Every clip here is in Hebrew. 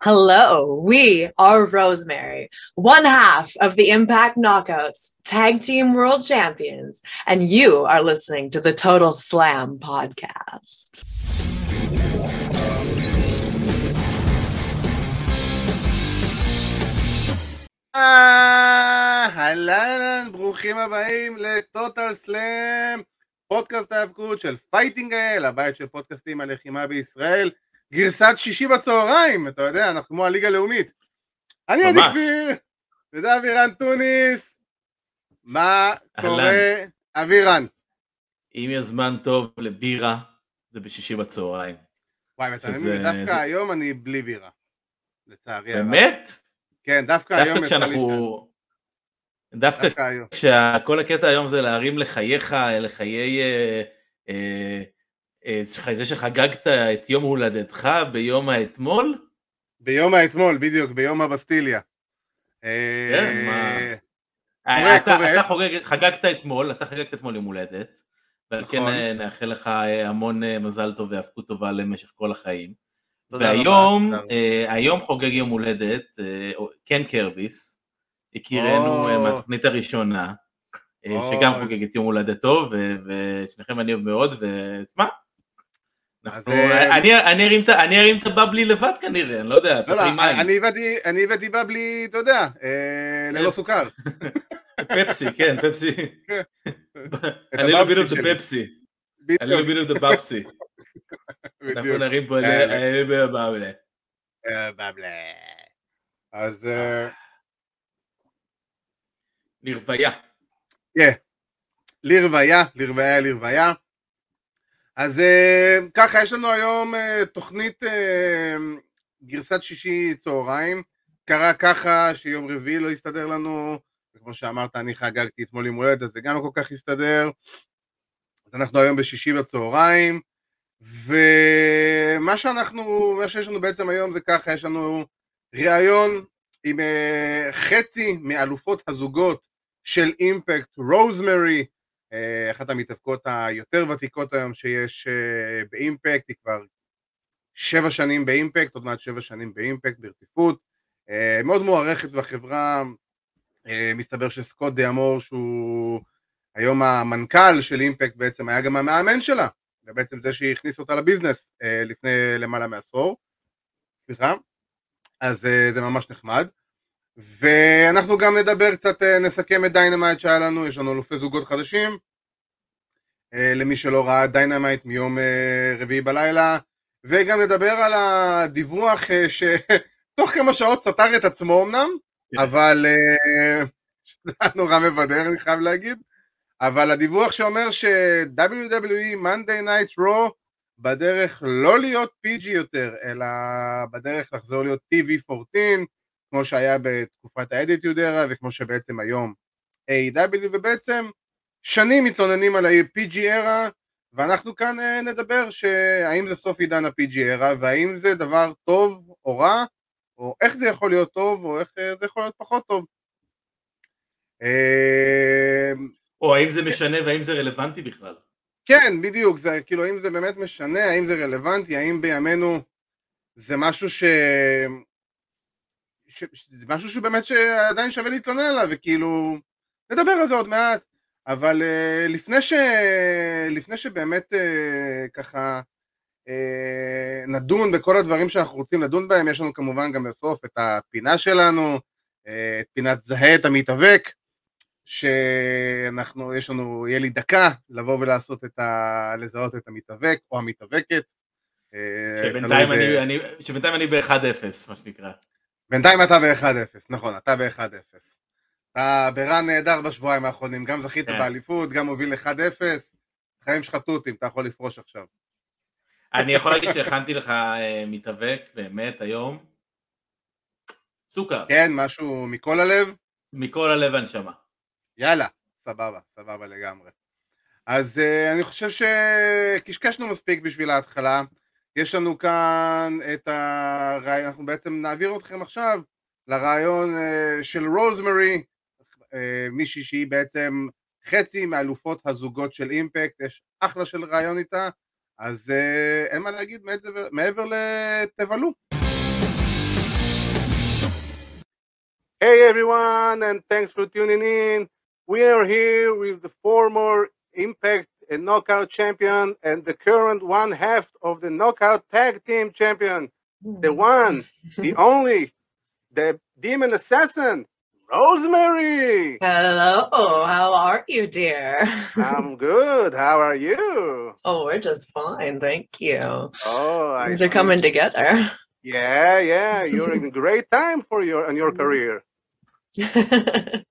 Hello, we are Rosemary, one half of the Impact Knockouts, Tag Team World Champions, and you are listening to the Total Slam podcast. אהלן, ברוכים הבאים לטוטל סלאם, פודקאסט ההאבקות של פייטינג אל, הבית של פודקאסטים הלחימה בישראל, גרסת שישי בצהריים, אתה יודע, אנחנו כמו הליגה הלאומית. אני עדי כפיר, וזה אבירן טוניס. מה קורה, אבירן? אם יש זמן טוב לבירה, זה בשישי בצהריים. וואי, ואתה מבין, דווקא היום אני בלי בירה. לצערי הרב. באמת? כן, דווקא היום יצא לי שם. דווקא כשכל הקטע היום זה להרים לחייך, לחיי... אה, אה, אה, זה שחגגת את יום הולדתך ביום האתמול? ביום האתמול, בדיוק, ביום הבסטיליה. כן, מה... אתה חגגת אתמול, אתה חגגת אתמול יום הולדת, ועל כן נכון. נאחל לך המון מזל טוב והפקות טובה למשך כל החיים. והיום, היום חוגג יום הולדת, קן קרביס, הכירנו אה, מהתוכנית הראשונה, אה, שגם חוגג את יום הולדתו, ושניכם אני אוהב מאוד, ותשמע, אה, אני ארים את הבבלי לבד כנראה, אני לא יודע, לא, לא, אני הבאתי בבלי, אתה יודע, ללא סוכר. פפסי, כן, פפסי. אני לא מבין את הפפסי. אני לא מבין את הבבסי. אנחנו נרים פה את בבלי. בבלי. אז... לרוויה. כן, לרוויה, לרוויה, לרוויה. אז uh, ככה, יש לנו היום uh, תוכנית uh, גרסת שישי צהריים. קרה ככה שיום רביעי לא הסתדר לנו, וכמו שאמרת, אני חגגתי אתמול יום הולדת, אז זה גם לא כל כך הסתדר. אז אנחנו היום בשישי בצהריים, ומה שאנחנו, מה שיש לנו בעצם היום זה ככה, יש לנו ראיון עם חצי מאלופות הזוגות של אימפקט, רוזמרי, אחת המתאבקות היותר ותיקות היום שיש uh, באימפקט, היא כבר שבע שנים באימפקט, עוד מעט שבע שנים באימפקט ברציפות, uh, מאוד מוערכת בחברה, מסתבר שסקוט די אמור שהוא היום המנכ"ל של אימפקט בעצם היה גם המאמן שלה, ובעצם זה שהכניס אותה לביזנס לפני למעלה מעשור, סליחה, אז זה ממש נחמד. ואנחנו גם נדבר קצת, אה, נסכם את Dynamite שהיה לנו, יש לנו אלופי זוגות חדשים. אה, למי שלא ראה Dynamite מיום אה, רביעי בלילה, וגם נדבר על הדיווח שתוך כמה שעות סתר את עצמו אמנם, כן. אבל זה היה נורא מבדר אני חייב להגיד, אבל הדיווח שאומר ש-WWE Monday Night Raw בדרך לא להיות PG יותר, אלא בדרך לחזור להיות TV14, כמו שהיה בתקופת האדיטיוד ארה וכמו שבעצם היום A.W. ובעצם שנים מתלוננים על ה-PG ארה ואנחנו כאן אה, נדבר שהאם זה סוף עידן ה-PG ארה והאם זה דבר טוב או רע או איך זה יכול להיות טוב או איך אה, זה יכול להיות פחות טוב. אה, או האם זה משנה והאם זה רלוונטי בכלל. כן, בדיוק, זה כאילו האם זה באמת משנה, האם זה רלוונטי, האם בימינו זה משהו ש... ש... זה משהו שבאמת שעדיין שווה להתלונן עליו, וכאילו, נדבר על זה עוד מעט, אבל uh, לפני, ש... לפני שבאמת uh, ככה uh, נדון בכל הדברים שאנחנו רוצים לדון בהם, יש לנו כמובן גם בסוף את הפינה שלנו, uh, את פינת זהה את המתאבק, שאנחנו, יש לנו, יהיה לי דקה לבוא ולעשות את ה... לזהות את המתאבק או המתאבקת. שבינתיים אני, אני, שבינתיים אני ב-1-0, מה שנקרא. בינתיים אתה ב-1-0, נכון, אתה ב-1-0. אתה ברן נהדר בשבועיים האחרונים, גם זכית כן. באליפות, גם מוביל 1-0, חיים שלך תותים, אתה יכול לפרוש עכשיו. אני יכול להגיד שהכנתי לך אה, מתאבק, באמת, היום. סוכר. כן, משהו מכל הלב? מכל הלב הנשמה. יאללה, סבבה, סבבה לגמרי. אז uh, אני חושב שקשקשנו מספיק בשביל ההתחלה. יש לנו כאן את הרעיון, אנחנו בעצם נעביר אתכם עכשיו לרעיון אה, של רוזמרי, אה, מישהי שהיא בעצם חצי מאלופות הזוגות של אימפקט, יש אחלה של רעיון איתה, אז אה, אין מה להגיד מעבר לתבלו. Hey everyone, and thanks for tuning in. We are here with the former Impact and Knockout champion and the current one half of the Knockout Tag Team champion, the hmm. one, the only, the Demon Assassin, Rosemary. Hello, how are you, dear? I'm good. How are you? Oh, we're just fine, thank you. Oh, things are coming together. Yeah, yeah, you're in great time for your on your mm-hmm. career.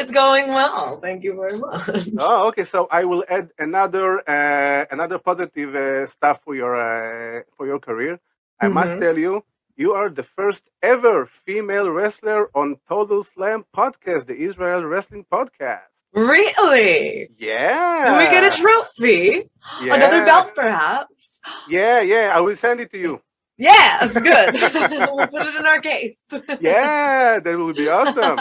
it's going well. Thank you very much. Oh, okay. So I will add another uh, another positive uh, stuff for your uh, for your career. I mm-hmm. must tell you, you are the first ever female wrestler on Total Slam podcast, the Israel Wrestling Podcast. Really? Yeah. Do we get a trophy? Yeah. Another belt, perhaps? Yeah, yeah. I will send it to you. Yes, good. we'll put it in our case. yeah, that will be awesome.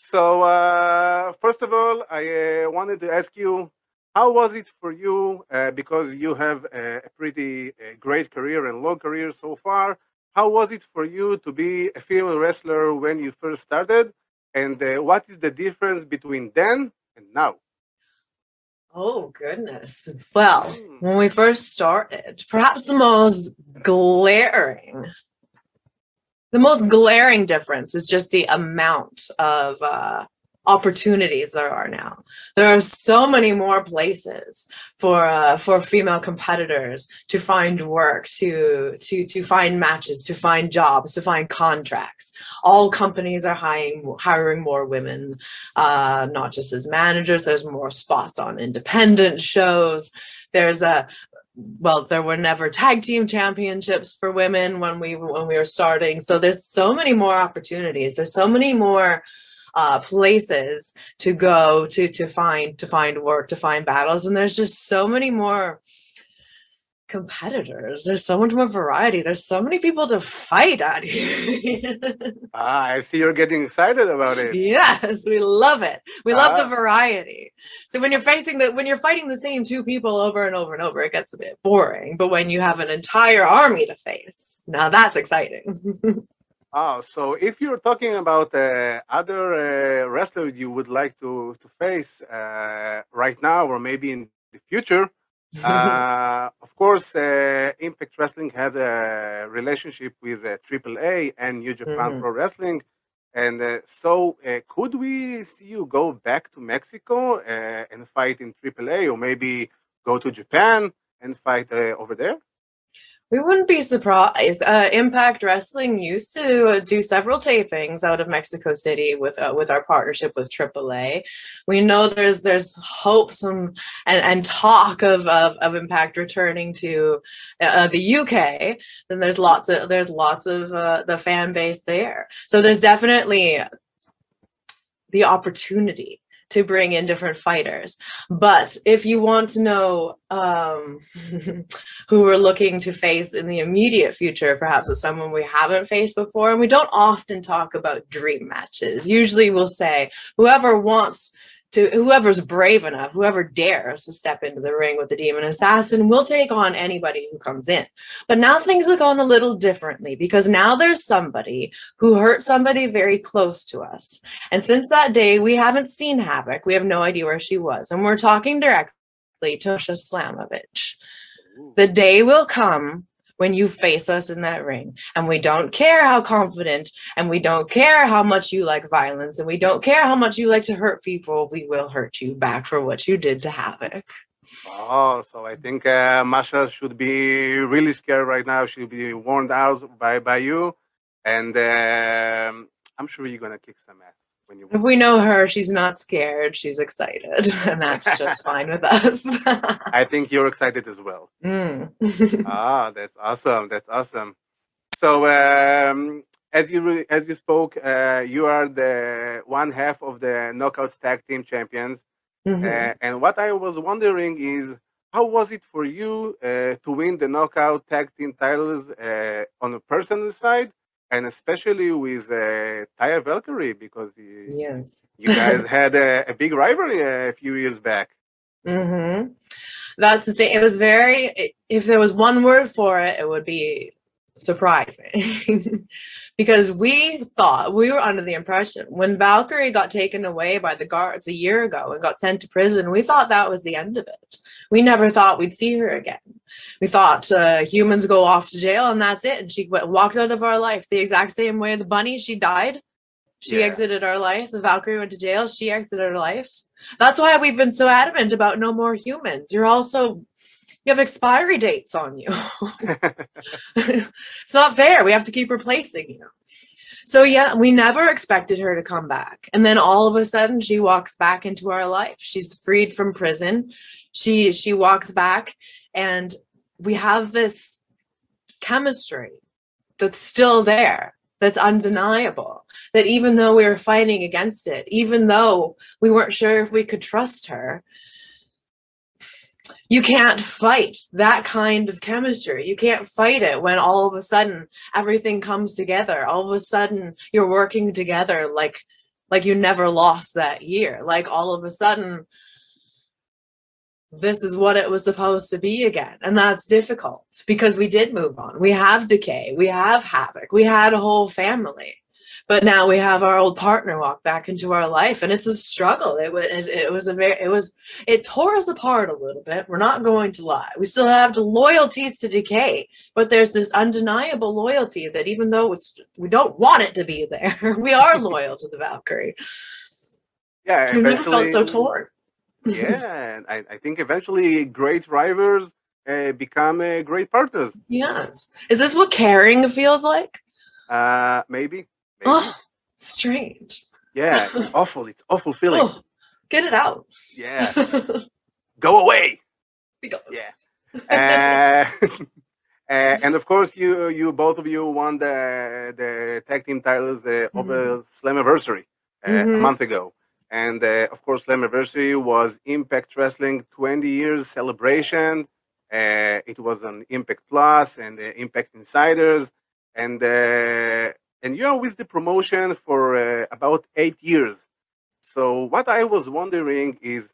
So, uh, first of all, I uh, wanted to ask you, how was it for you? Uh, because you have a pretty great career and long career so far. How was it for you to be a female wrestler when you first started? And uh, what is the difference between then and now? Oh, goodness. Well, hmm. when we first started, perhaps the most glaring, the most glaring difference is just the amount of uh, opportunities there are now. There are so many more places for uh, for female competitors to find work, to to to find matches, to find jobs, to find contracts. All companies are hiring hiring more women, uh, not just as managers. There's more spots on independent shows. There's a well there were never tag team championships for women when we when we were starting so there's so many more opportunities there's so many more uh, places to go to to find to find work to find battles. And there's just so many more competitors. There's so much more variety. There's so many people to fight out here. Ah i see you're getting excited about it. Yes we love it. We love the ah. variety. So when you're facing the when you're fighting the same two people over and over and over it gets a bit boring. But when you have an entire army to face now that's exciting Oh, so if you're talking about uh, other uh, wrestlers you would like to to face uh, right now or maybe in the future, uh, of course, uh, Impact Wrestling has a relationship with AAA uh, and New Japan mm-hmm. Pro Wrestling. And so, could we see you go back to Mexico and fight in AAA, or maybe go to Japan and fight over there? We wouldn't be surprised. Uh, Impact Wrestling used to do several tapings out of Mexico City with uh, with our partnership with AAA. We know there's there's hopes and and, and talk of, of, of Impact returning to uh, the UK. Then there's lots of there's lots of uh, the fan base there. So there's definitely the opportunity to bring in different fighters. But if you want to know um, who we're looking to face in the immediate future, perhaps as someone we haven't faced before, and we don't often talk about dream matches. Usually we'll say whoever wants to whoever's brave enough, whoever dares to step into the ring with the demon assassin will take on anybody who comes in. But now things have gone a little differently because now there's somebody who hurt somebody very close to us. And since that day, we haven't seen Havoc. We have no idea where she was. And we're talking directly to Masha Slamovich. The day will come when you face us in that ring. And we don't care how confident and we don't care how much you like violence and we don't care how much you like to hurt people. We will hurt you back for what you did to Havoc. Oh, so I think uh, Masha should be really scared right now. She'll be warned out by, by you. And uh, I'm sure you're going to kick some ass when you if we know her she's not scared she's excited and that's just fine with us i think you're excited as well mm. ah that's awesome that's awesome so um, as you as you spoke uh, you are the one half of the knockouts tag team champions mm-hmm. uh, and what i was wondering is how was it for you uh, to win the knockout tag team titles uh, on a personal side and especially with uh, Taya Valkyrie because you, yes, you guys had a, a, big rivalry a few years back. Mm-hmm. That's the thing. It was very. If there was one word for it, it would be surprising because we thought we were under the impression when Valkyrie got taken away by the guards a year ago and got sent to prison, we thought that was the end of it. We never thought we'd see her again. We thought uh, humans go off to jail and that's it. And she went, walked out of our life the exact same way the bunny, she died. She yeah. exited our life. The Valkyrie went to jail. She exited our life. That's why we've been so adamant about no more humans. You're also you have expiry dates on you. it's not fair. We have to keep replacing you. So yeah, we never expected her to come back. And then all of a sudden she walks back into our life. She's freed from prison. She she walks back and we have this chemistry that's still there that's undeniable that even though we were fighting against it even though we weren't sure if we could trust her you can't fight that kind of chemistry. You can't fight it when all of a sudden everything comes together. All of a sudden you're working together like like you never lost that year. Like all of a sudden this is what it was supposed to be again. And that's difficult because we did move on. We have decay, we have havoc, we had a whole family but now we have our old partner walk back into our life and it's a struggle. It was it, it, was a very it was it tore us apart a little bit. We're not going to lie. We still have the loyalties to decay but there's this undeniable loyalty that even though it's we don't want it to be there we are loyal to the valkyrie. Yeah we never felt so torn. Yeah I, I think eventually great rivals uh, become uh, great partners. Yes. Is this what caring feels like? Uh maybe Oh, strange. Yeah, awful. It's awful feeling. Oh, get it out. Yeah. Go away. Yeah. Uh, uh, and of course, you you both of you won the the tag team titles uh, mm-hmm. over Slammiversary uh, mm-hmm. a month ago. And uh, of course, Slammiversary was Impact Wrestling 20 years celebration. Uh, it was on Impact Plus and Impact Insiders. And and you're with the promotion for uh, about eight years. So what I was wondering is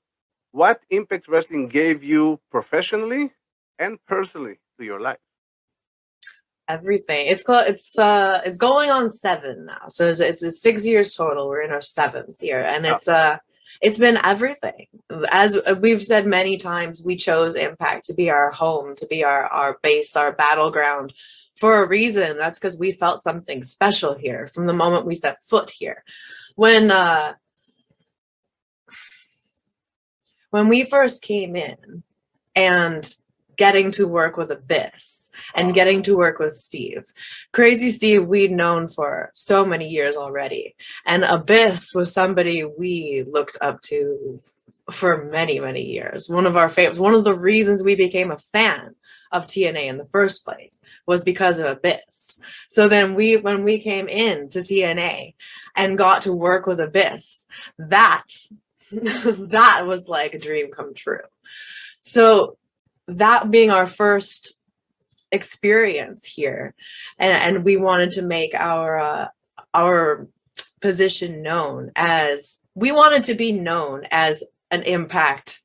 what Impact Wrestling gave you professionally and personally to your life? Everything. It's called. It's uh. It's going on seven now. So it's, it's a six years total. We're in our seventh year, and oh. it's uh. It's been everything. As we've said many times, we chose Impact to be our home, to be our our base, our battleground for a reason. That's because we felt something special here from the moment we set foot here. When uh, when we first came in and getting to work with Abyss and getting to work with Steve. Crazy Steve, we'd known for so many years already. And Abyss was somebody we looked up to for many, many years. One of our favorites, one of the reasons we became a fan of TNA in the first place was because of Abyss. So then we when we came in to TNA and got to work with Abyss, that that was like a dream come true. So that being our first experience here and, and we wanted to make our uh, our position known as we wanted to be known as an impact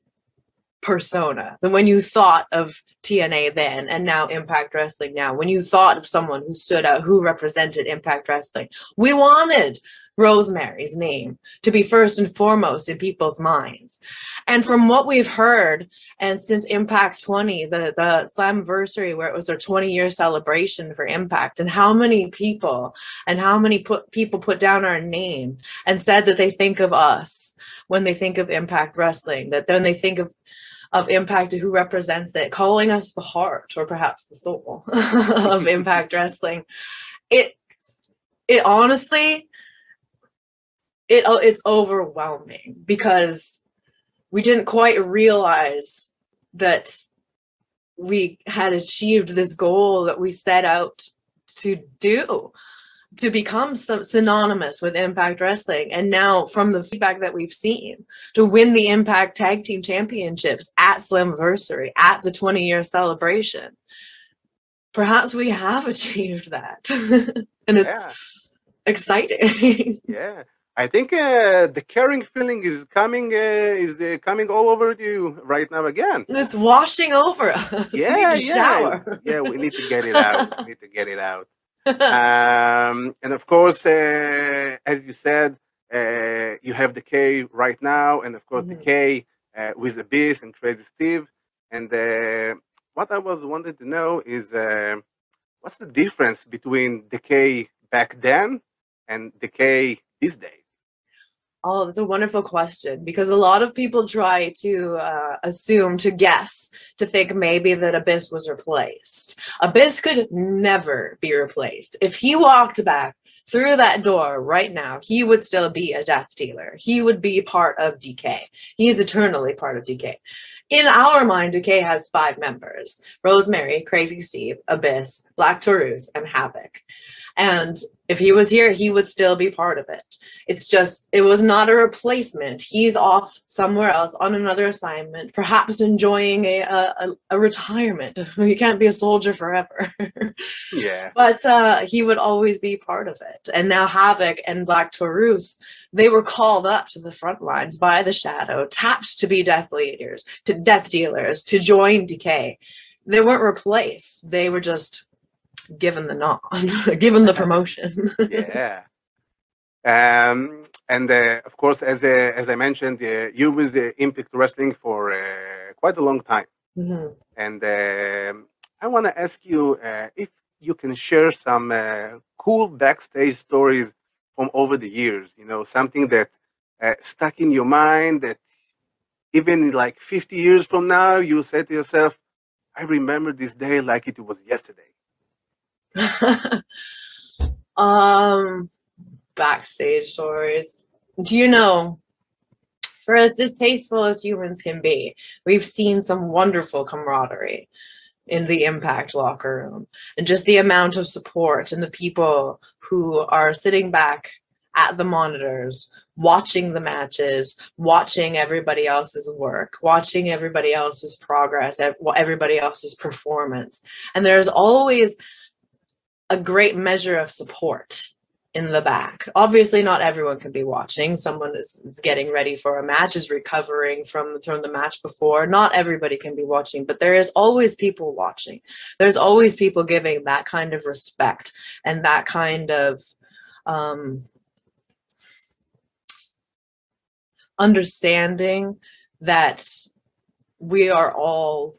persona than when you thought of TNA then and now Impact Wrestling now. When you thought of someone who stood out, who represented Impact Wrestling, we wanted Rosemary's name to be first and foremost in people's minds. And from what we've heard, and since Impact 20, the, the Slammiversary, where it was their 20 year celebration for Impact, and how many people and how many put, people put down our name and said that they think of us when they think of Impact Wrestling, that then they think of of impact who represents it calling us the heart or perhaps the soul of impact wrestling. It it honestly it oh, it's overwhelming because we didn't quite realize that we had achieved this goal that we set out to do to become synonymous with Impact Wrestling. And now, from the feedback that we've seen, to win the Impact Tag Team Championships at Slammiversary, at the 20 year celebration, perhaps we have achieved that. and it's yeah. exciting. yeah. I think uh, the caring feeling is coming uh, is uh, coming all over you right now again. It's washing over us. Yeah, yeah, yeah. We need to get it out. we need to get it out. um, and of course, uh, as you said, uh, you have the K right now, and of course mm-hmm. the K uh, with Abyss and Crazy Steve. And what I was wanting to know is what's the difference between the K back then and the K these days? Oh, that's a wonderful question because a lot of people try to uh, assume, to guess, to think maybe that Abyss was replaced. Abyss could never be replaced. If he walked back through that door right now, he would still be a death dealer. He would be part of Decay. He is eternally part of Decay. In our mind, Decay has five members Rosemary, Crazy Steve, Abyss, Black Taurus, and Havoc. And if he was here, he would still be part of it. It's just, it was not a replacement. He's off somewhere else on another assignment, perhaps enjoying a, a, a retirement. He can't be a soldier forever. yeah. But uh, he would always be part of it. And now Havoc and Black Taurus, they were called up to the front lines by the Shadow, tapped to be death leaders, to death dealers, to join Decay. They weren't replaced. They were just given the nod, given the promotion. yeah. Um, and uh, of course, as uh, as I mentioned, uh, you with the Impact Wrestling for uh, quite a long time, mm-hmm. and um, I want to ask you uh, if you can share some uh, cool backstage stories from over the years. You know, something that stuck in your mind that even like 50 years from now, you say to yourself, "I remember this day like it was yesterday." um, backstage stories. Do you know? For as distasteful as humans can be, we've seen some wonderful camaraderie in the impact locker room and just the amount of support and the people who are sitting back at the monitors watching the matches watching everybody else's work watching everybody else's progress everybody else's performance and there's always a great measure of support in the back. Obviously, not everyone can be watching. Someone is, is, getting ready for a match, is recovering from from the match before. Not everybody can be watching, but there is always people watching. There's always people giving that kind of respect and that kind of um, understanding that we are all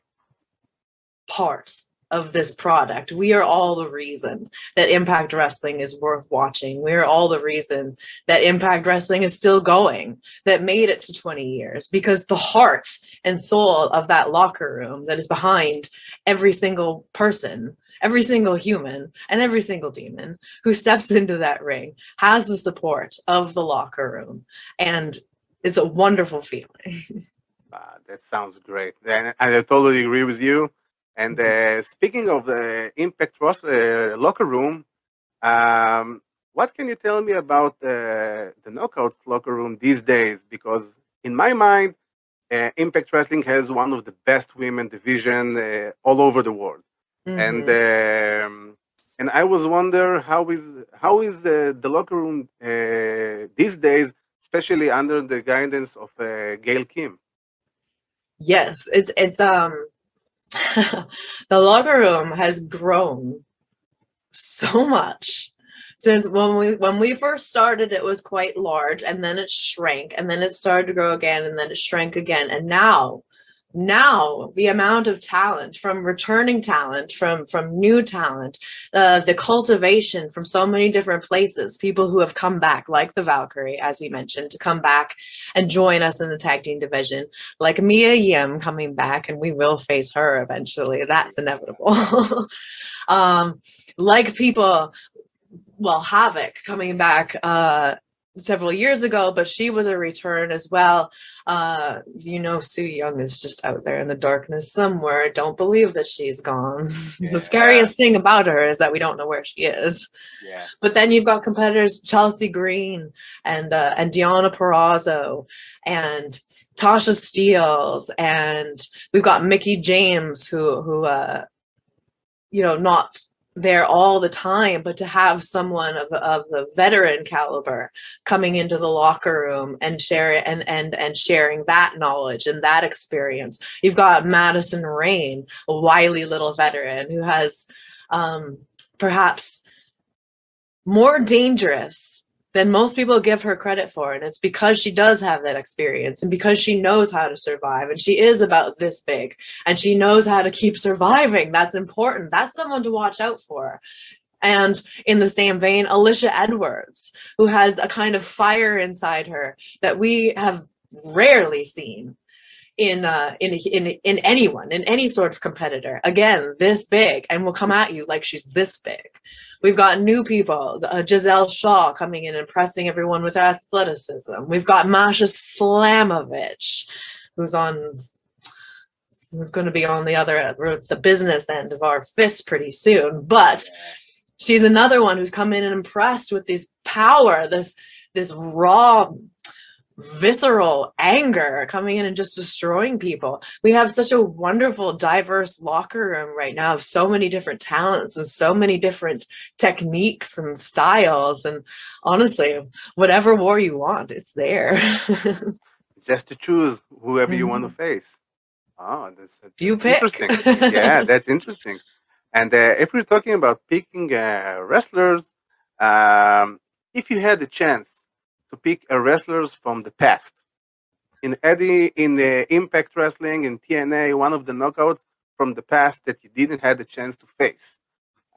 parts of this product. We are all the reason that Impact Wrestling is worth watching. We are all the reason that Impact Wrestling is still going, that made it to 20 years, because the heart and soul of that locker room that is behind every single person every single human and every single demon who steps into that ring has the support of the locker room and it's a wonderful feeling uh, that sounds great and i totally agree with you and mm-hmm. uh, speaking of the Impact uh, locker room, um, what can you tell me about uh, the Knockouts locker room these days? Because in my mind, uh, Impact Wrestling has one of the best women division uh, all over the world, mm-hmm. and um, and I was wonder how is how is the, the locker room uh, these days, especially under the guidance of Gail Kim. Yes, it's it's um the locker room has grown so much since when we when we first started it was quite large and then it shrank and then it started to grow again and then it shrank again and now now the amount of talent from returning talent from from new talent uh, the cultivation from so many different places people who have come back like the valkyrie as we mentioned to come back and join us in the tag team division like mia yim coming back and we will face her eventually. That's inevitable. Um like people well havoc coming back uh several years ago, but she was a return as well. Uh, you know, Sue Young is just out there in the darkness somewhere. Don't believe that she's gone. Yeah. the scariest thing about her is that we don't know where she is. Yeah. But then you've got competitors Chelsea Green and uh, and Deonna Purrazzo and Tasha Steelz and we've got Mickey James who who uh, you know not there all the time, but to have someone of, of the veteran caliber coming into the locker room and share and and and sharing that knowledge and that experience. You've got Madison Rain, a wily little veteran who has um, perhaps more dangerous than most people give her credit for. And it's because she does have that experience and because she knows how to survive and she is about this big and she knows how to keep surviving. That's important. That's someone to watch out for. And in the same vein, Alicia Edwards, who has a kind of fire inside her that we have rarely seen in uh in in in anyone in any sort of competitor again this big and will come at you like she's this big we've got new people uh, giselle shaw coming in and pressing everyone with athleticism. We've got masha slamovich who's on who's going to be on the other the business end of our fist pretty soon but she's another one who's come in and impressed with this power this this raw visceral anger coming in and just destroying people. We have such a wonderful, diverse locker room right now of so many different talents and so many different techniques and styles. And honestly, whatever war you want, it's there. Just to choose whoever mm-hmm. you want to mm-hmm. face. Oh, that's, that's you pick. interesting. yeah, that's interesting. And uh, if we're talking about picking uh, wrestlers, um, if you had the chance to pick a wrestlers from the past. In Eddie, in the Impact Wrestling, in TNA, one of the knockouts from the past that you didn't have the chance to face.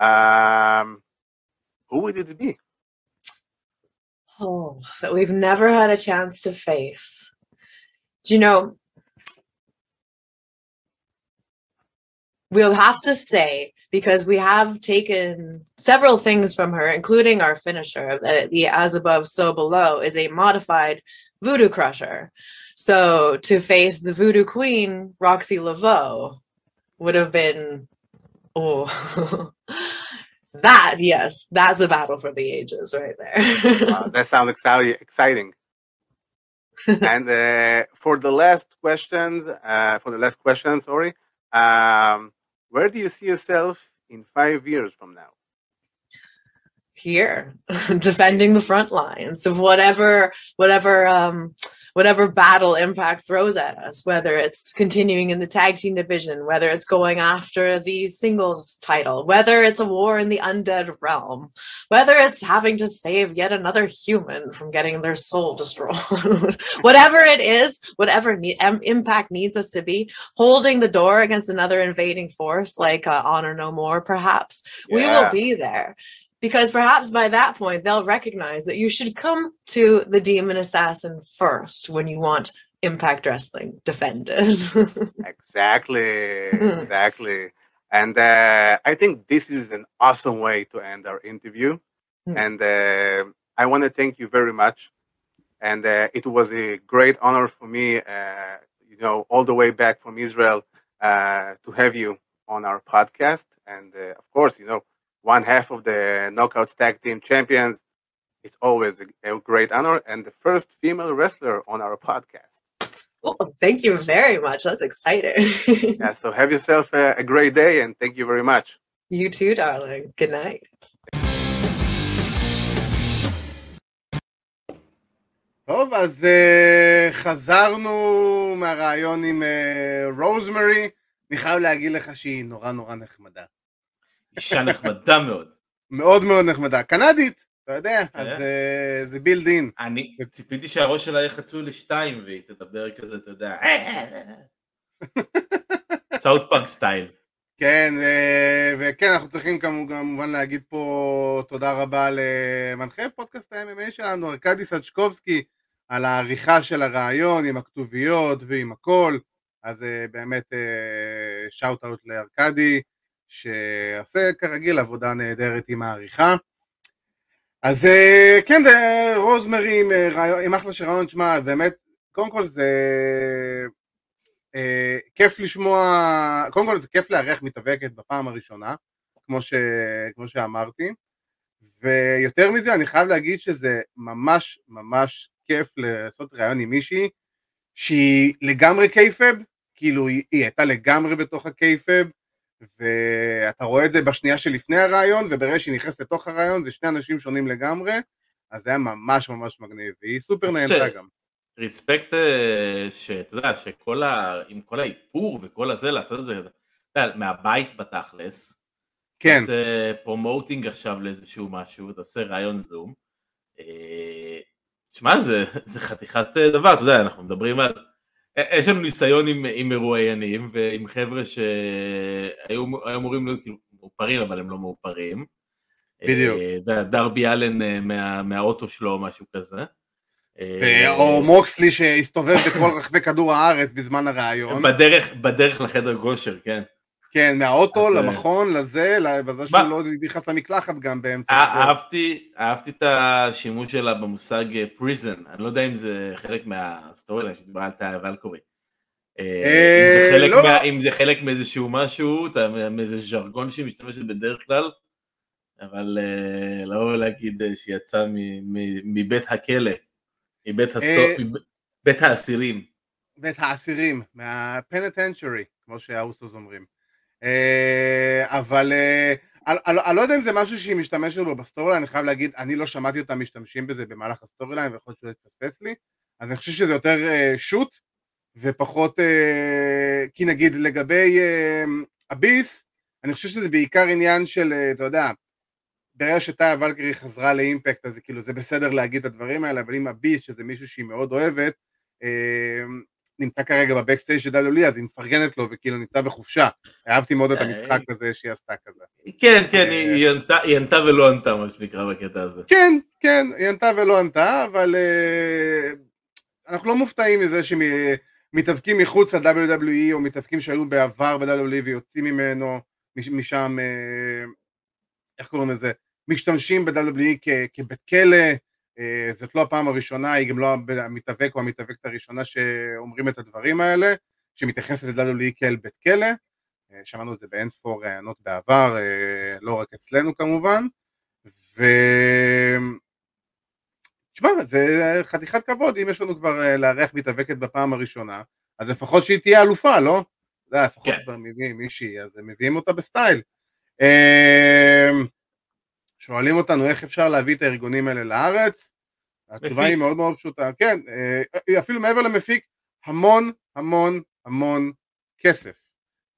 Um, who would it be? Oh, that we've never had a chance to face. Do you know? We'll have to say because we have taken several things from her, including our finisher. The, as above, so below is a modified voodoo crusher. So to face the voodoo queen, Roxy Laveau, would have been, oh, that, yes, that's a battle for the ages right there. wow, that sounds exciting. and uh, for the last questions, uh, for the last question, sorry, um, where do you see yourself in five years from now? Here, defending the front lines of whatever whatever um, whatever battle Impact throws at us, whether it's continuing in the tag team division, whether it's going after the singles title, whether it's a war in the undead realm, whether it's having to save yet another human from getting their soul destroyed, whatever it is, whatever ne- Impact needs us to be, holding the door against another invading force like uh, Honor No More, perhaps, yeah. we will be there because perhaps by that point they'll recognize that you should come to the demon assassin first when you want impact wrestling defended. Exactly exactly. And uh, i think this is an awesome way to end our interview. Mm. and uh, i want to thank you very much. And uh, it was a great honor for me uh, you know all the way back from israel uh, to have you on our podcast. And uh, of course you know one half of the Knockouts Tag Team Champions. It's always a, a great honor and the first female wrestler on our podcast. Well, thank you very much. That's exciting. yeah, so have yourself a, a great day and thank you very much. You too, darling. Good night. טוב, אז uh, חזרנו מהרעיון עם רוזמרי. Uh, אני חייב להגיד לך שהיא נורא נורא נחמדה. אישה נחמדה מאוד. מאוד מאוד נחמדה. קנדית, אתה יודע, כן. אז אה, זה built in. אני ציפיתי שהראש שלה יהיה חצוי לשתיים והיא תדבר כזה, אתה יודע, South Park style. כן, אה, וכן, אנחנו צריכים כמובן להגיד פה תודה רבה למנחה פודקאסט ה-MMA שלנו, ארכדי סצ'קובסקי, על העריכה של הראיון עם הכתוביות ועם הכל, אז אה, באמת שאוט אאוט לארכדי. שעושה כרגיל עבודה נהדרת עם העריכה. אז אה, כן, רוזמרי עם, אה, עם אחלה של רעיון, שמע, באמת, קודם כל זה אה, כיף לשמוע, קודם כל זה כיף לארח מתאבקת בפעם הראשונה, כמו, ש, כמו שאמרתי, ויותר מזה אני חייב להגיד שזה ממש ממש כיף לעשות ראיון עם מישהי שהיא לגמרי kayfabe, כאילו היא, היא הייתה לגמרי בתוך ה kayfabe, ואתה רואה את זה בשנייה שלפני הראיון, וברגע שהיא נכנסת לתוך הראיון, זה שני אנשים שונים לגמרי, אז זה היה ממש ממש מגניב, והיא סופר נהנתה גם. respect אה, שאתה יודע, שכל ה... עם כל האיפור וכל הזה, לעשות את זה, אתה יודע, מהבית בתכלס, כן. אתה עושה promoting עכשיו לאיזשהו משהו, אתה עושה ראיון זום. אה, זה, זה חתיכת אה, דבר, אתה יודע, אנחנו מדברים על... יש לנו ניסיון עם, עם מרואיינים ועם חבר'ה שהיו אמורים להיות כאילו מאופרים אבל הם לא מאופרים. בדיוק. דרבי אלן מה, מהאוטו שלו או משהו כזה. או מוקסלי שהסתובב בכל רחבי כדור הארץ בזמן הראיון. בדרך, בדרך לחדר כושר, כן. כן, מהאוטו למכון, לזה, בזה שהוא לא נכנס למקלחת גם באמצע. אהבתי, אהבתי את השימוש שלה במושג prison, אני לא יודע אם זה חלק מה story שדיברה על טאיה ולקירי. אם זה חלק מאיזשהו משהו, מאיזה ז'רגון שהיא משתמשת בדרך כלל, אבל לא להגיד שהיא יצאה מבית הכלא. מבית האסירים. בית האסירים, מה penitentiary, כמו שהאוסוס אומרים. אבל אני לא יודע אם זה משהו שהיא משתמשת בו ב story אני חייב להגיד, אני לא שמעתי אותם משתמשים בזה במהלך ה storyline, ויכול להיות שזה יתפספס לי, אז אני חושב שזה יותר shoot, ופחות, כי נגיד לגבי אביס, אני חושב שזה בעיקר עניין של, אתה יודע, ברגע שטאיה ולקירי חזרה לאימפקט אז כאילו זה בסדר להגיד את הדברים האלה אבל אם אביס שזה מישהו שהיא מאוד אוהבת אה, נמצא כרגע ב backstage של WWE אז היא מפרגנת לו וכאילו נמצא בחופשה. אהבתי מאוד את המשחק הזה שהיא עשתה כזה. כן כן היא ענתה ולא ענתה מה שנקרא בקטע הזה. כן כן היא ענתה ולא ענתה אבל אה, אנחנו לא מופתעים מזה שמתאבקים מחוץ ל-WWE או מתאבקים שהיו בעבר ב-WWE ויוצאים ממנו משם אה, איך קוראים לזה? משתמשים ב-WWE כבית כלא, אה, זאת לא הפעם הראשונה, היא גם לא המתאבק או המתאבקת הראשונה שאומרים את הדברים האלה, שמתייחסת ל-WWE כאל בית כלא, אה, שמענו את זה באין ספור רעיונות בעבר, אה, לא רק אצלנו כמובן, ו... תשמע, זה חתיכת כבוד, אם יש לנו כבר לארח מתאבקת בפעם הראשונה, אז לפחות שהיא תהיה אלופה, לא? זה לפחות כן. כבר מביאים מישהי, אז מביאים אותה בסטייל. שואלים אותנו איך אפשר להביא את הארגונים האלה לארץ, התשובה היא מאוד מאוד פשוטה, כן, אה, אפילו מעבר למפיק, המון המון המון כסף.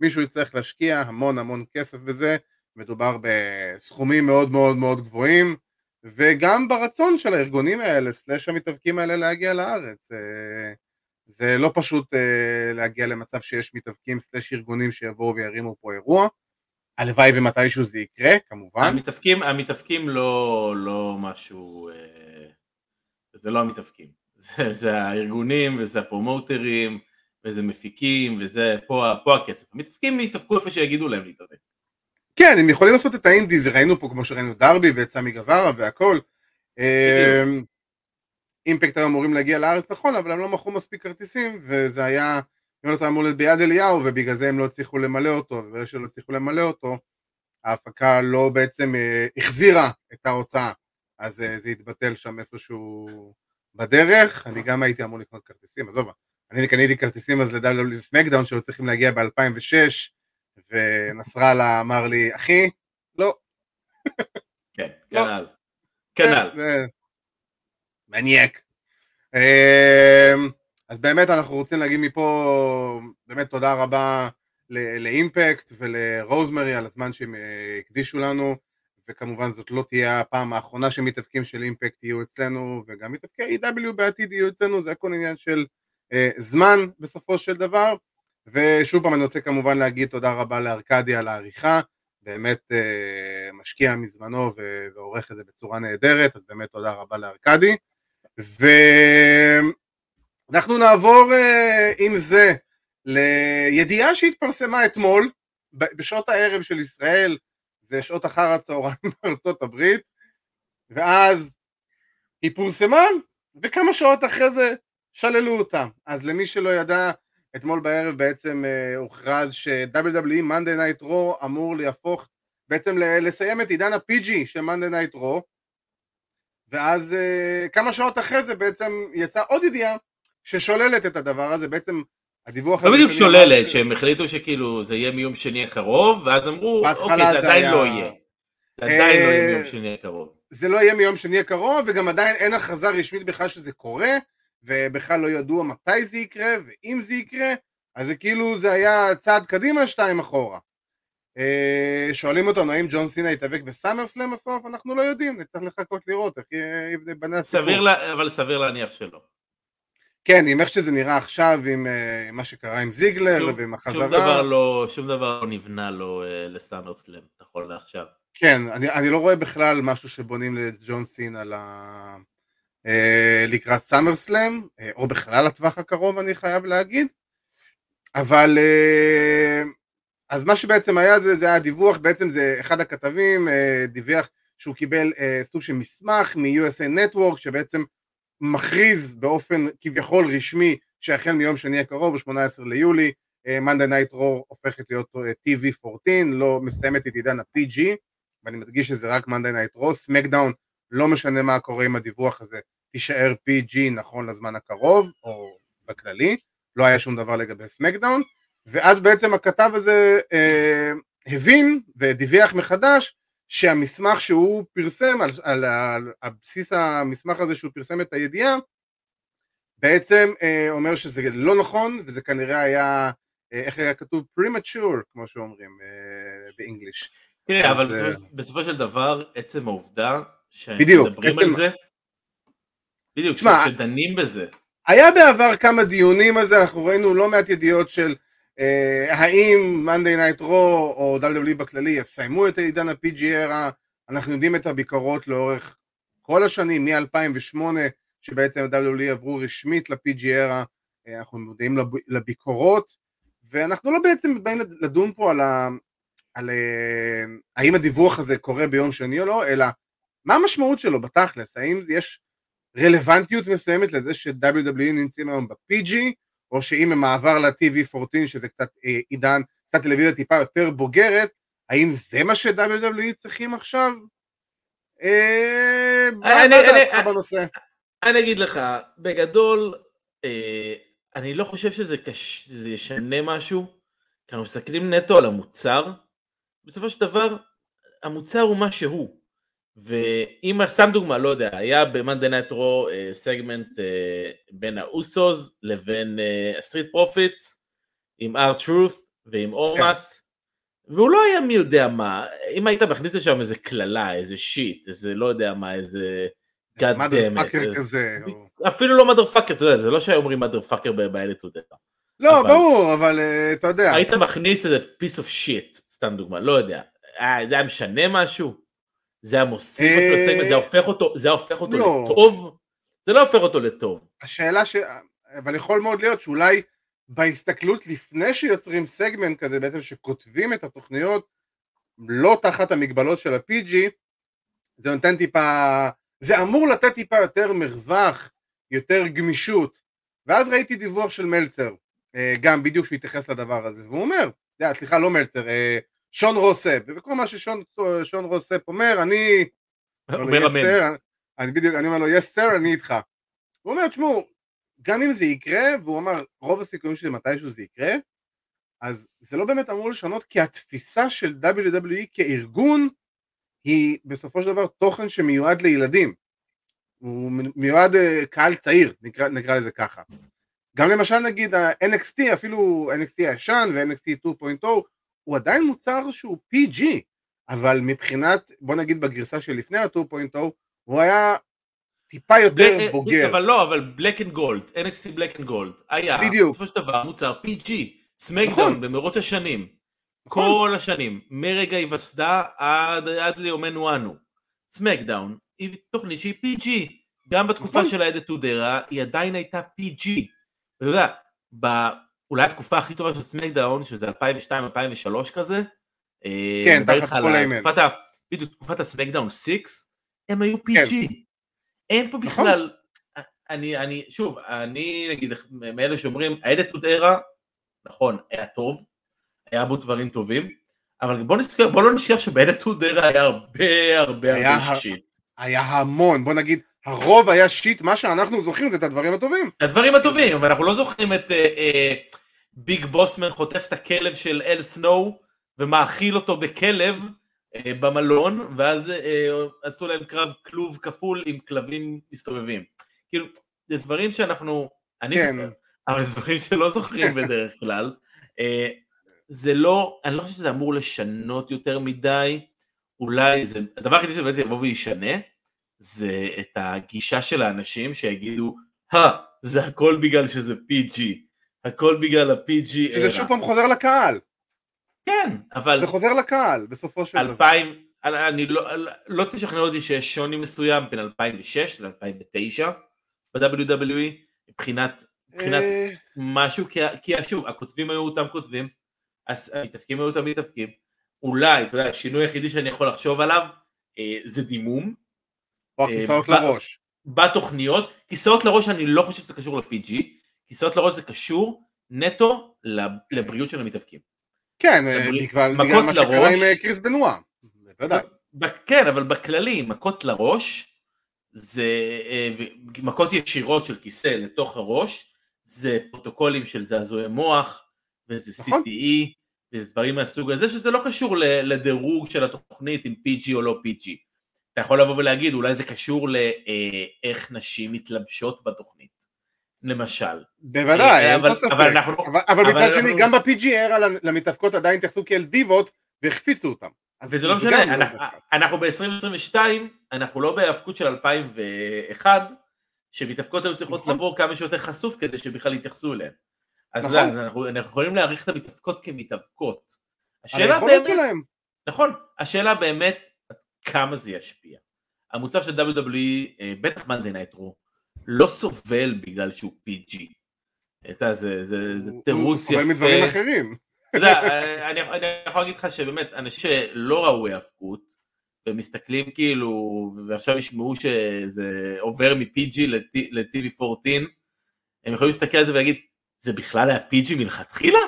מישהו יצטרך להשקיע המון המון כסף בזה, מדובר בסכומים מאוד מאוד מאוד גבוהים, וגם ברצון של הארגונים האלה, סלאש המתאבקים האלה להגיע לארץ. אה, זה לא פשוט אה, להגיע למצב שיש מתאבקים סלאש ארגונים שיבואו וירימו פה אירוע, הלוואי ומתישהו זה יקרה, כמובן. המתאפקים, המתאפקים לא, לא משהו, אה, זה לא המתאפקים, זה, זה הארגונים וזה הפרומוטרים וזה מפיקים וזה פה, פה הכסף. המתאפקים יתאפקו איפה שיגידו להם להתאפק. כן, הם יכולים לעשות את האינדיז, ראינו פה כמו שראינו דרבי ואת סמי גווארה והכל. אמ, אימפקט היו אמורים להגיע לארץ, נכון, אבל הם לא מכרו מספיק כרטיסים, וזה היה יונתן אמור להיות ביד אליהו ובגלל זה הם לא הצליחו למלא אותו ובגלל שלא הצליחו למלא אותו ההפקה לא בעצם אה, החזירה את ההוצאה. אז אה, זה התבטל שם איפשהו בדרך. אני גם הייתי אמור לקנות כרטיסים עזוב אני קניתי כרטיסים אז לדאבליו סמקדאון שהיו צריכים להגיע ב-2006 ונסראללה אמר לי אחי לא. כן. כנ"ל כנ"ל מניאק אז באמת אנחנו רוצים להגיד מפה באמת תודה רבה לאימפקט ולרוזמרי על הזמן שהם אה, הקדישו לנו וכמובן זאת לא תהיה הפעם האחרונה שמתאבקים של אימפקט יהיו אצלנו וגם מתאבקי E.W בעתיד יהיו אצלנו זה הכל עניין של אה, זמן בסופו של דבר. ושוב פעם אני רוצה כמובן להגיד תודה רבה לארקדי על העריכה באמת אה, משקיע מזמנו ועורך את זה בצורה נהדרת אז באמת תודה רבה לארקדי ו... אנחנו נעבור uh, עם זה לידיעה שהתפרסמה אתמול בשעות הערב של ישראל, זה שעות אחר הצהריים בארצות הברית, ואז היא פורסמה, וכמה שעות אחרי זה שללו אותה. אז למי שלא ידע, אתמול בערב בעצם uh, הוכרז ש-WWE Monday Night Raw אמור להפוך, בעצם לסיים את עידן ה-PG של Monday Night Raw, ואז uh, כמה שעות אחרי זה בעצם יצאה עוד ידיעה ששוללת את הדבר הזה, בעצם הדיווח לא בדיוק שוללת, שהם החליטו שכאילו זה יהיה מיום שני הקרוב, ואז אמרו, אוקיי, זה עדיין לא יהיה. זה עדיין לא יהיה מיום שני הקרוב. זה לא יהיה מיום שני הקרוב, וגם עדיין אין הכרזה רשמית בכלל שזה קורה, ובכלל לא ידוע מתי זה יקרה, ואם זה יקרה, אז זה כאילו זה היה צעד קדימה, שתיים אחורה. אה, שואלים אותנו האם ג'ון סינה יתאבק בסאמרסלאם בסוף, אנחנו לא יודעים, נצטרך לחכות לראות איך יבנה הסיפור. סביר, אבל סביר להניח שלא. כן, עם איך שזה נראה עכשיו, עם uh, מה שקרה עם זיגלר שום, ועם החזרה. שום דבר לא, שום דבר לא נבנה לו uh, לסאמרסלאם, נכון לעכשיו. כן, אני, אני לא רואה בכלל משהו שבונים לג'ון סינה ל... uh, לקראת סאמרסלאם, uh, או בכלל לטווח הקרוב, אני חייב להגיד. אבל uh, אז מה שבעצם היה זה, זה היה דיווח, בעצם זה אחד הכתבים דיווח שהוא קיבל סוג של מסמך מ-USA Network שבעצם מכריז באופן כביכול רשמי שהחל מיום שני הקרוב, 18 ליולי, Monday Night Raw הופכת להיות אה, TV14, לא מסיימת את עידן ה-PG, ואני מדגיש שזה רק Monday Night Raw, SmackDown, לא משנה מה קורה עם הדיווח הזה, תישאר PG נכון לזמן הקרוב, או בכללי, לא היה שום דבר לגבי SmackDown, ואז בעצם הכתב הזה אה, הבין ודיווח מחדש שהמסמך שהוא פרסם, על, על, על, על בסיס המסמך הזה שהוא פרסם את הידיעה, בעצם אה, אומר שזה לא נכון, וזה כנראה היה, אה, איך היה כתוב? premature, כמו שאומרים אה, באנגליש. תראה, אבל אה, בסופו, בסופו של דבר, עצם העובדה שמדברים על זה, בדיוק, שדנים בזה. היה בעבר כמה דיונים על זה, אנחנו ראינו לא מעט ידיעות של האם Monday Night Raw או WWE בכללי יסיימו את עידן ה-PG Era, אנחנו יודעים את הביקורות לאורך כל השנים, מ-2008 שבעצם WWE עברו רשמית ל-PG Era, אה, אנחנו מודעים לביקורות, ואנחנו לא בעצם באים לדון פה על, ה, על אה, האם הדיווח הזה קורה ביום שני או לא, אלא מה המשמעות שלו בתכלס, האם יש רלוונטיות מסוימת לזה ש-WWE נמצאים היום ב-PG, או שאם הם מעבר ל-TV14 שזה קצת אה, עידן, קצת טלוויזיה טיפה יותר בוגרת, האם זה מה ש-WWE צריכים עכשיו? אה, אני, אני, בנושא? אני אגיד לך, בגדול, אה, אני לא חושב שזה קש... ישנה משהו, כי אנחנו מסתכלים נטו על המוצר, בסופו של דבר, המוצר הוא מה שהוא. ואם סתם דוגמה לא יודע היה ב Monday Night Raw segment בין האוסוס לבין ה Street uh, Profits עם R-Truth ועם אומוס כן. והוא לא היה מי יודע מה אם היית מכניס לשם איזה קללה איזה shit איזה לא יודע מה איזה mother כזה אפילו לא motherfucker אתה יודע זה לא שהיו אומרים fucker באלה תודה לא אבל... ברור אבל uh, אתה יודע היית מכניס איזה piece of shit סתם דוגמה לא יודע אה, זה היה משנה משהו זה היה מוסיף אותו לסגמנט, זה הופך אותו, זה הופך אותו לא. לטוב? זה לא הופך אותו לטוב. השאלה ש... אבל יכול מאוד להיות שאולי בהסתכלות לפני שיוצרים סגמנט כזה, בעצם שכותבים את התוכניות לא תחת המגבלות של ה-PG, זה נותן טיפה, זה אמור לתת טיפה יותר מרווח, יותר גמישות. ואז ראיתי דיווח של מלצר, אה, גם בדיוק שהוא התייחס לדבר הזה, והוא אומר, סליחה לא מלצר, אה, שון רוספ, וכל מה ששון רוספ אומר, אני... אומר אמן. אני בדיוק, אני אומר לו, yes sir, אני איתך. הוא אומר, תשמעו, גם אם זה יקרה, והוא אמר, רוב הסיכויים שזה מתישהו זה יקרה, אז זה לא באמת אמור לשנות, כי התפיסה של WWE כארגון, היא בסופו של דבר תוכן שמיועד לילדים. הוא מיועד uh, קהל צעיר, נקרא, נקרא לזה ככה. גם למשל נגיד ה-NXT, אפילו NXT הישן ו-NXT 2.0, הוא עדיין מוצר שהוא PG, אבל מבחינת, בוא נגיד בגרסה שלפני ה-2.0, הוא היה טיפה יותר black, בוגר. אבל לא, אבל Black and Gold, NXT Black and Gold, היה, בדיוק. בסופו של דבר מוצר PG, SmackDown נכון. במרוץ השנים, נכון. כל השנים, מרגע היווסדה עד, עד לימינו אנו, SmackDown היא תוכנית שהיא PG, גם בתקופה נכון. של ה Attitude Era היא עדיין הייתה PG, אתה יודע, אולי התקופה הכי טובה של סמקדאון, שזה 2002-2003 כזה. אה, כן, תחת כל האמן. בדיוק, תקופת הסמקדאון 6, הם היו PG. כן. אין פה נכון. בכלל, אני, אני, שוב, אני נגיד מאלה שאומרים, האדטוד ארה, נכון, היה טוב, היה בו דברים טובים, אבל בוא נזכר, בוא לא נשכח שבאדטוד ארה היה הרבה הרבה הרבה שיט. היה המון, בוא נגיד, הרוב היה שיט, מה שאנחנו זוכרים זה את הדברים הטובים. הדברים הטובים, אבל אנחנו לא זוכרים את... אה, אה, ביג בוסמן חוטף את הכלב של אל סנואו ומאכיל אותו בכלב אה, במלון, ואז אה, עשו להם קרב כלוב כפול עם כלבים מסתובבים. כאילו, זה דברים שאנחנו, אני כן. זוכר, אבל זה דברים שלא זוכרים בדרך כלל. אה, זה לא, אני לא חושב שזה אמור לשנות יותר מדי, אולי זה, הדבר היחידי שבאמת יבוא וישנה, זה את הגישה של האנשים שיגידו, הא, זה הכל בגלל שזה PG, הכל בגלל ה-PG. שזה שוב פעם חוזר לקהל. כן, אבל... זה חוזר לקהל, בסופו של דבר. 2000, אני לא, לא תשכנע אותי שיש שוני מסוים בין 2006 ל-2009 ב-WWE, מבחינת, מבחינת אה. משהו, כי, כי שוב, הכותבים היו אותם כותבים, המתאפקים היו אותם מתאפקים, אולי, אתה יודע, השינוי היחידי שאני יכול לחשוב עליו אה, זה דימום. או הכיסאות אה, לראש. בתוכניות, כיסאות לראש אני לא חושב שזה קשור ל-PG, כיסאות לראש זה קשור נטו לבריאות של המתאבקים. כן, אה, בגלל מה שקרה עם אה, קריס בנואה, בוודאי. כן, אבל בכללי, מכות לראש, זה אה, מכות ישירות של כיסא לתוך הראש, זה פרוטוקולים של זעזועי מוח, וזה נכון. CTE, וזה דברים מהסוג הזה, שזה לא קשור לדירוג של התוכנית עם PG או לא PG. אתה יכול לבוא ולהגיד, אולי זה קשור לאיך נשים מתלבשות בתוכנית. למשל. בוודאי, אה, אין פה ספק. אבל, אנחנו, אבל, אבל מצד אנחנו... שני, גם ב-PGR למתאבקות עדיין התייחסו כאל דיבות והחפיצו אותם. וזה לא משנה, לא אנחנו, אנחנו ב-2022, אנחנו לא בהאבקות של 2001, שמתאבקות היו צריכות נכון. לבוא כמה שיותר חשוף כדי שבכלל יתייחסו אליהן. אז נכון. אנחנו, אנחנו יכולים להעריך את המתאבקות כמתאבקות. השאלה באמת, שלהם. נכון, השאלה באמת כמה זה ישפיע. המוצב של WWE, אה, בטח מאנדי נייטרו, לא סובל בגלל שהוא PG. אתה זה, זה, זה תירוץ יפה. הוא סובל מדברים אחרים. אתה יודע, אני, אני יכול להגיד לך שבאמת, אנשים שלא ראו היאבקות, ומסתכלים כאילו, ועכשיו ישמעו שזה עובר מ-PG ל-TV14, הם יכולים להסתכל על זה ולהגיד, זה בכלל היה PG מלכתחילה?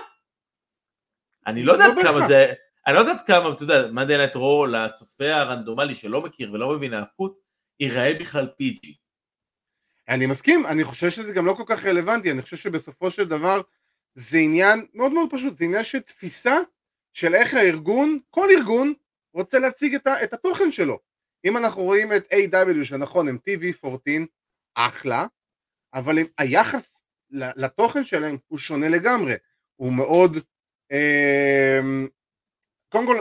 אני לא, לא יודעת כמה זה, אני לא יודעת כמה, אתה יודע, מה דיינת רו לצופה הרנדומלי שלא מכיר ולא מבין האבקות, ייראה בכלל PG. אני מסכים, אני חושב שזה גם לא כל כך רלוונטי, אני חושב שבסופו של דבר זה עניין מאוד מאוד פשוט, זה עניין של תפיסה של איך הארגון, כל ארגון, רוצה להציג את, ה, את התוכן שלו. אם אנחנו רואים את A.W. שנכון, הם TV14, אחלה, אבל הם, היחס לתוכן שלהם הוא שונה לגמרי, הוא מאוד, אה, קודם כל,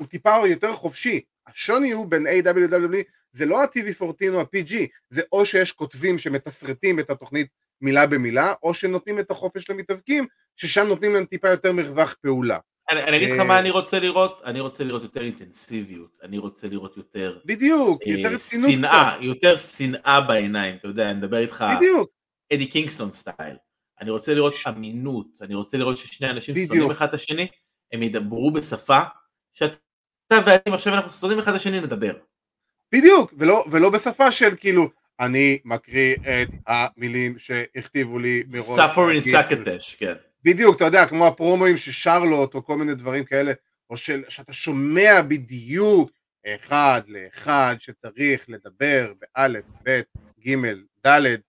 הוא טיפה יותר חופשי, השוני הוא בין A.W.W. זה לא ה-TV14 או ה-PG, זה או שיש כותבים שמתסרטים את התוכנית מילה במילה, או שנותנים את החופש למתאבקים, ששם נותנים להם טיפה יותר מרווח פעולה. אני, אני אגיד לך מה אני רוצה לראות, אני רוצה לראות יותר אינטנסיביות, אני רוצה לראות יותר... בדיוק, אה, יותר רצינות. שנאה, יותר שנאה בעיניים, אתה יודע, אני מדבר איתך... בדיוק. אדי קינגסון סטייל. אני רוצה לראות אמינות, אני רוצה לראות ששני אנשים שונאים אחד את השני, הם ידברו בשפה שאתה ואני עכשיו אנחנו שונאים אחד את השני נדבר. בדיוק, ולא, ולא בשפה של כאילו, אני מקריא את המילים שהכתיבו לי מראש. ספורין סקטש, כן. בדיוק, אתה יודע, כמו הפרומואים של שרלוט או כל מיני דברים כאלה, או של, שאתה שומע בדיוק אחד לאחד שצריך לדבר באלף, בית, גימל, דלת,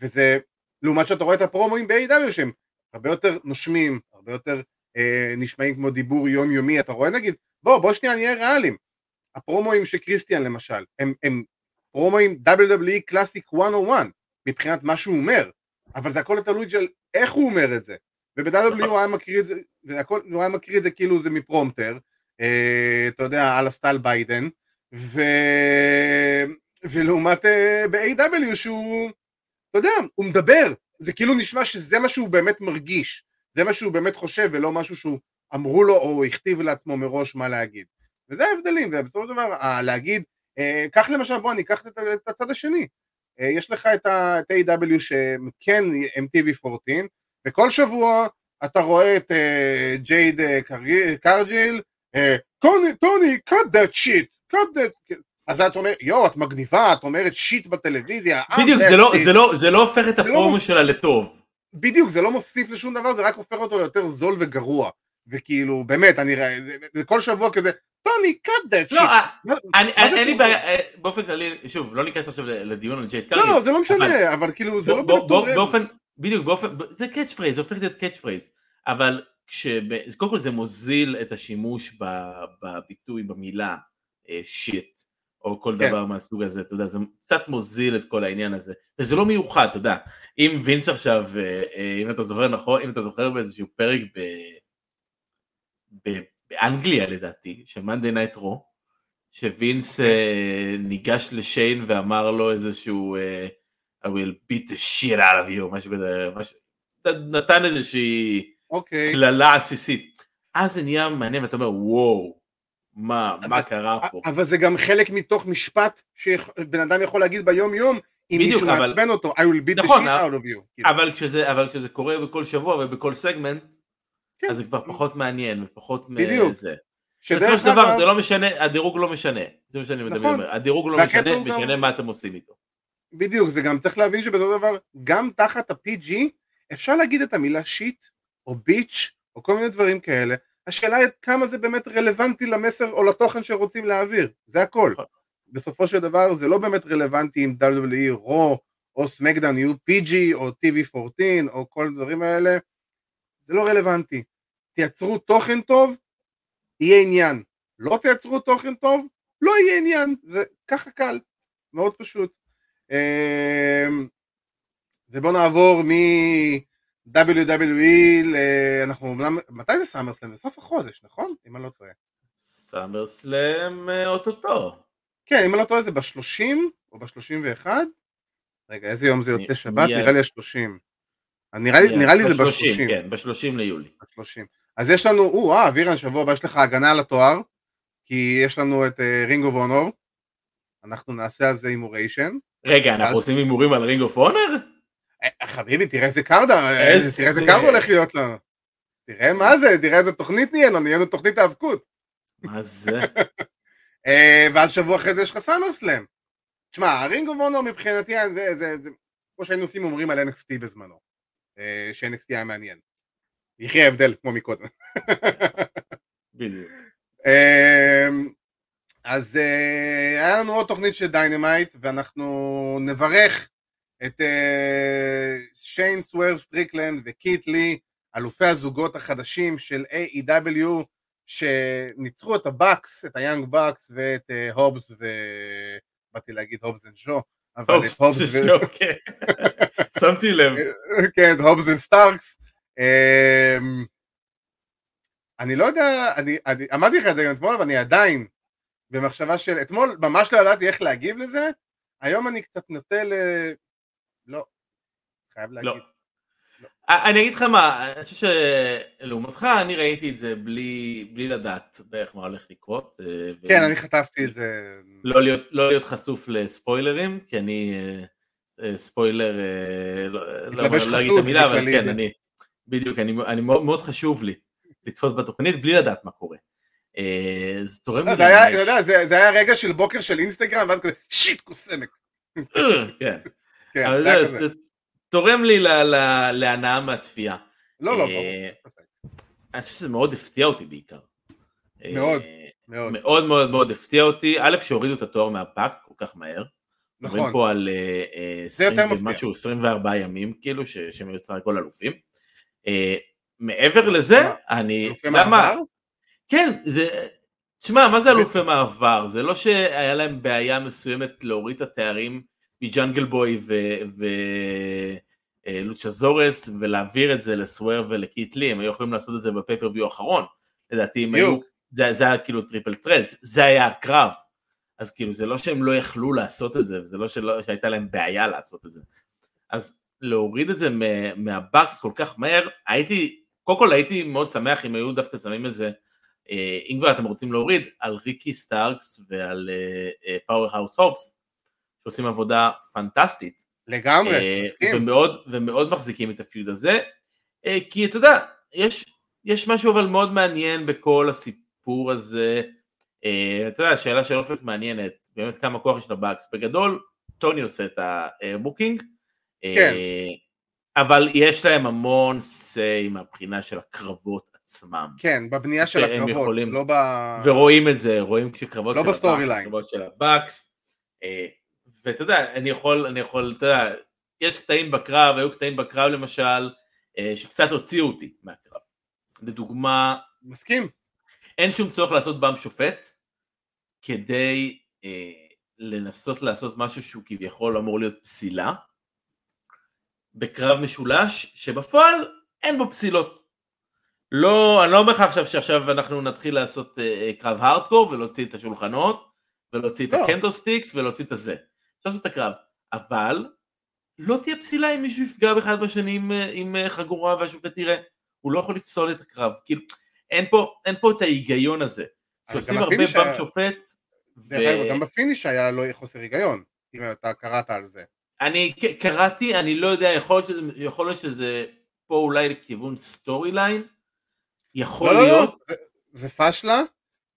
וזה, לעומת שאתה רואה את הפרומואים ב-AW שהם הרבה יותר נושמים, הרבה יותר אה, נשמעים כמו דיבור יומיומי, אתה רואה נגיד, בוא, בוא שנייה נהיה ריאליים, הפרומואים של קריסטיאן למשל, הם, הם פרומואים WWE קלאסיק 101 מבחינת מה שהוא אומר, אבל זה הכל תלוי של איך הוא אומר את זה, וב-WWE הוא היה מקריא את זה, והכל, הוא היה מקריא את זה כאילו זה מפרומטר, אה, אתה יודע, על הסטייל ביידן, ו... ולעומת אה, ב-AW שהוא, אתה יודע, הוא מדבר, זה כאילו נשמע שזה מה שהוא באמת מרגיש, זה מה שהוא באמת חושב ולא משהו שהוא אמרו לו או הכתיב לעצמו מראש מה להגיד. וזה ההבדלים, ובסופו של דבר להגיד, אה, קח למשל, בוא אני אקח את הצד השני, אה, יש לך את ה-AW שכן הם TV14, וכל שבוע אתה רואה את אה, ג'ייד קרג'יל, טוני, cut that shit, cut that, אז את אומרת, יואו, את מגניבה, את אומרת שיט בטלוויזיה. בדיוק, זה לא, זה, לא, זה לא הופך את לא הפרומו שלה לטוב. בדיוק, זה לא מוסיף לשום דבר, זה רק הופך אותו ליותר זול וגרוע. וכאילו, באמת, אני רואה, זה כל שבוע כזה, טוני, cut that shit. לא, אין לי בעיה, אה, באופן כללי, שוב, לא ניכנס עכשיו לדיון על ג'ייד קארגיל. לא, לא, זה לא משנה, אבל כאילו, זה לא באמת באופן, בדיוק, באופן, זה catchphrase, זה הופך להיות catchphrase. אבל קודם כל זה מוזיל את השימוש בביטוי, במילה shit, או כל כן. דבר מהסוג הזה, אתה יודע, זה קצת מוזיל את כל העניין הזה, וזה לא מיוחד, אתה יודע, אם וינס עכשיו, אם אתה זוכר נכון, אם אתה זוכר באיזשהו פרק ב... באנגליה לדעתי, של Monday Night Raw, שווינס uh, ניגש לשיין ואמר לו איזשהו uh, I will beat the shit out of you, משהו כזה, משהו, נתן איזושהי okay. אוקיי. קללה עסיסית. אז זה נהיה מעניין ואתה אומר וואו, מה, אבל, מה קרה פה? אבל זה גם חלק מתוך משפט שבן אדם יכול להגיד ביום יום אם מישהו מעצבן אותו, I will beat נכון, the shit out of you. כאילו. אבל כשזה, אבל כשזה קורה בכל שבוע ובכל סגמנט, כן. אז זה כבר פחות מעניין ופחות בדיוק. מזה. בסופו של דבר זה לא משנה, הדירוג לא משנה, זה מה שאני נכון. מדבר, הדירוג לא משנה, משנה מה אתם עושים איתו. בדיוק, זה גם צריך להבין שבסופו של דבר, גם תחת ה-PG אפשר להגיד את המילה שיט, או ביץ', או כל מיני דברים כאלה, השאלה היא כמה זה באמת רלוונטי למסר או לתוכן שרוצים להעביר, זה הכל. נכון. בסופו של דבר זה לא באמת רלוונטי אם WWE, רו, או סמקדאון יהיו PG, או TV14, או כל הדברים האלה, זה לא רלוונטי. תייצרו תוכן טוב, יהיה עניין. לא תייצרו תוכן טוב, לא יהיה עניין. זה ככה קל, מאוד פשוט. אמ, ובואו נעבור מ-WWE, אנחנו, מתי זה סאמרסלאם? זה סוף החודש, נכון? אם אני לא טועה. SummerSlam אה, אוטוטו. כן, אם אני לא טועה זה ב-30 או ב-31? רגע, איזה יום זה יוצא שבת? נראה לי ה-30. נראה לי, נראה לי זה ב-30. כן, ב-30 ליולי. ב-30. אז יש לנו, או, אה, אבירן, שבוע הבא יש לך הגנה על התואר, כי יש לנו את Ring of Honor, אנחנו נעשה על זה הימוריישן. רגע, אנחנו עושים הימורים על Ring of Honor? חביבי, תראה איזה card, אה, תראה איזה card הולך להיות לנו. תראה מה זה, תראה איזה תוכנית נהיה לנו, נהיה לנו תוכנית האבקות. מה זה? אה, ואז שבוע אחרי זה יש לך SummerSlam. תשמע, Ring of Honor מבחינתי, זה כמו שהיינו עושים הימורים על NXT בזמנו. אה, ש-NXT היה מעניין. יחיה הבדל כמו מקודם. בדיוק. אמ, אז אה, היה לנו עוד תוכנית של Dynamite ואנחנו נברך את אה, שיין סוורב סטריקלנד וקית' לי, אלופי הזוגות החדשים של AEW שניצחו את ה Bucks, את ה Young Bucks ואת הובס ו... באתי להגיד הובס and שו, אבל את הובס ו... שמתי לב. כן, את הובס and סטארקס אמ, אני לא יודע, אני, אני אמרתי לך את זה גם אתמול, אבל אני עדיין במחשבה של, אתמול ממש לא ידעתי איך להגיב לזה, היום אני קצת נוטה ל... לא, חייב להגיד. לא. לא. אני אגיד לך מה, אני חושב שלעומתך אני ראיתי את זה בלי, בלי לדעת בערך מה הולך לקרות. אה, כן, אני חטפתי את זה. לא להיות, לא להיות חשוף לספוילרים, כי אני אה, ספוילר, לא, לא, לא אגיד את המילה, אבל כן, אני, בדיוק, אני, אני מאוד, מאוד חשוב לי לצפות בתוכנית בלי לדעת מה קורה. אה, זה תורם לי... זה היה, זה, זה היה רגע של בוקר של אינסטגרם, ואז כזה שיט קוסמק. כן. כן, זה כזה. תורם לי להנאה מהצפייה. לא, לא, ברור. אני חושב שזה מאוד הפתיע אותי בעיקר. מאוד, מאוד. מאוד מאוד מאוד הפתיע אותי. א', שהורידו את התואר מהפאק כל כך מהר. נכון. מדברים פה על 20 ומשהו, 24 ימים, כאילו, שהם היו סך הכל אלופים. אה, מעבר לזה, אני... מעבר? כן, זה... תשמע, מה זה אלופי מעבר? זה לא שהיה להם בעיה מסוימת להוריד את התארים מג'אנגל בוי ולוצ'סורוס אה, ולהעביר את זה לסוורב ולקית' לי, הם היו יכולים לעשות את זה ב pay-per-view האחרון. לדעתי הם היו... זה היה כאילו triple threat, זה היה הקרב. אז כאילו זה לא שהם לא יכלו לעשות את זה, וזה לא שהייתה להם בעיה לעשות את זה. אז להוריד את זה מה Bucks כל כך מהר, הייתי, קודם כל הייתי מאוד שמח אם היו דווקא שמים את זה, אה, אם כבר אתם רוצים להוריד, על ריקי סטארקס ועל פאוור האוס הובס, שעושים עבודה פנטסטית. לגמרי, מסכים. ומאוד, ומאוד מחזיקים את ה feud הזה, אה, כי אתה יודע, יש, יש משהו אבל מאוד מעניין בכל הסיפור הזה, אה, אתה יודע, שאלה של אופק מעניינת, באמת כמה כוח יש ל Bucks, בגדול טוני עושה את ה booking, כן. אה, אבל יש להם המון say מהבחינה של הקרבות עצמם. כן, בבנייה של הקרבות, יכולים, לא ב... ורואים את זה, רואים כשקרבות לא של ב storyline. קרבות של ה Bucks, אה, ואתה יודע, אני יכול, אני יכול, אתה יודע, יש קטעים בקרב, היו קטעים בקרב למשל, אה, שקצת הוציאו אותי מהקרב. לדוגמה, מסכים. אין שום צורך לעשות bump שופט כדי אה, לנסות לעשות משהו שהוא כביכול אמור להיות פסילה בקרב משולש שבפועל אין בו פסילות. לא, אני לא אומר לך עכשיו שעכשיו אנחנו נתחיל לעשות אה, אה קרב הארדקור ולהוציא את השולחנות ולהוציא את לא. ה kendo sticks ולהוציא את הזה. אפשר לעשות את הקרב, אבל לא תהיה פסילה אם מישהו יפגע באחד בשני עם, אה, עם אה, חגורה והשופט יראה, הוא לא יכול לפסול את הקרב, כאילו אין פה, אין פה את ההיגיון הזה, שעושים הרבה bump שופט. ו... אגב, גם ב finish היה לא חוסר היגיון, אם אתה קראת על זה. אני קראתי, אני לא יודע, יכול להיות שזה, יכול להיות שזה פה אולי לכיוון storyline, יכול לא, להיות. לא, לא, זה, זה פשלה,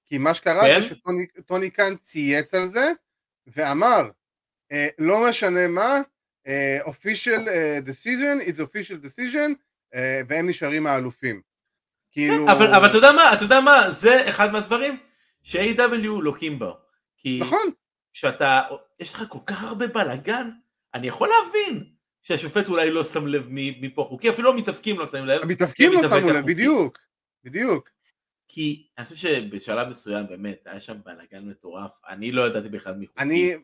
כי מה שקרה כן? זה שטוני קאן צייץ על זה, ואמר, לא משנה מה, uh, official uh, decision is official decision uh, והם נשארים האלופים. כאילו... אבל, אבל אתה יודע מה, אתה יודע מה, זה אחד מהדברים ש-AEW לוקים בו. כי נכון. כשאתה, יש לך כל כך הרבה בלאגן, אני יכול להבין שהשופט אולי לא שם לב מפה חוקי, אפילו המתאבקים לא שמים לב. המתאבקים לא שמו לב, בדיוק, בדיוק. כי אני חושב שבשלב מסוים באמת היה שם בלאגן מטורף, אני לא ידעתי בכלל מי חוקי. אני,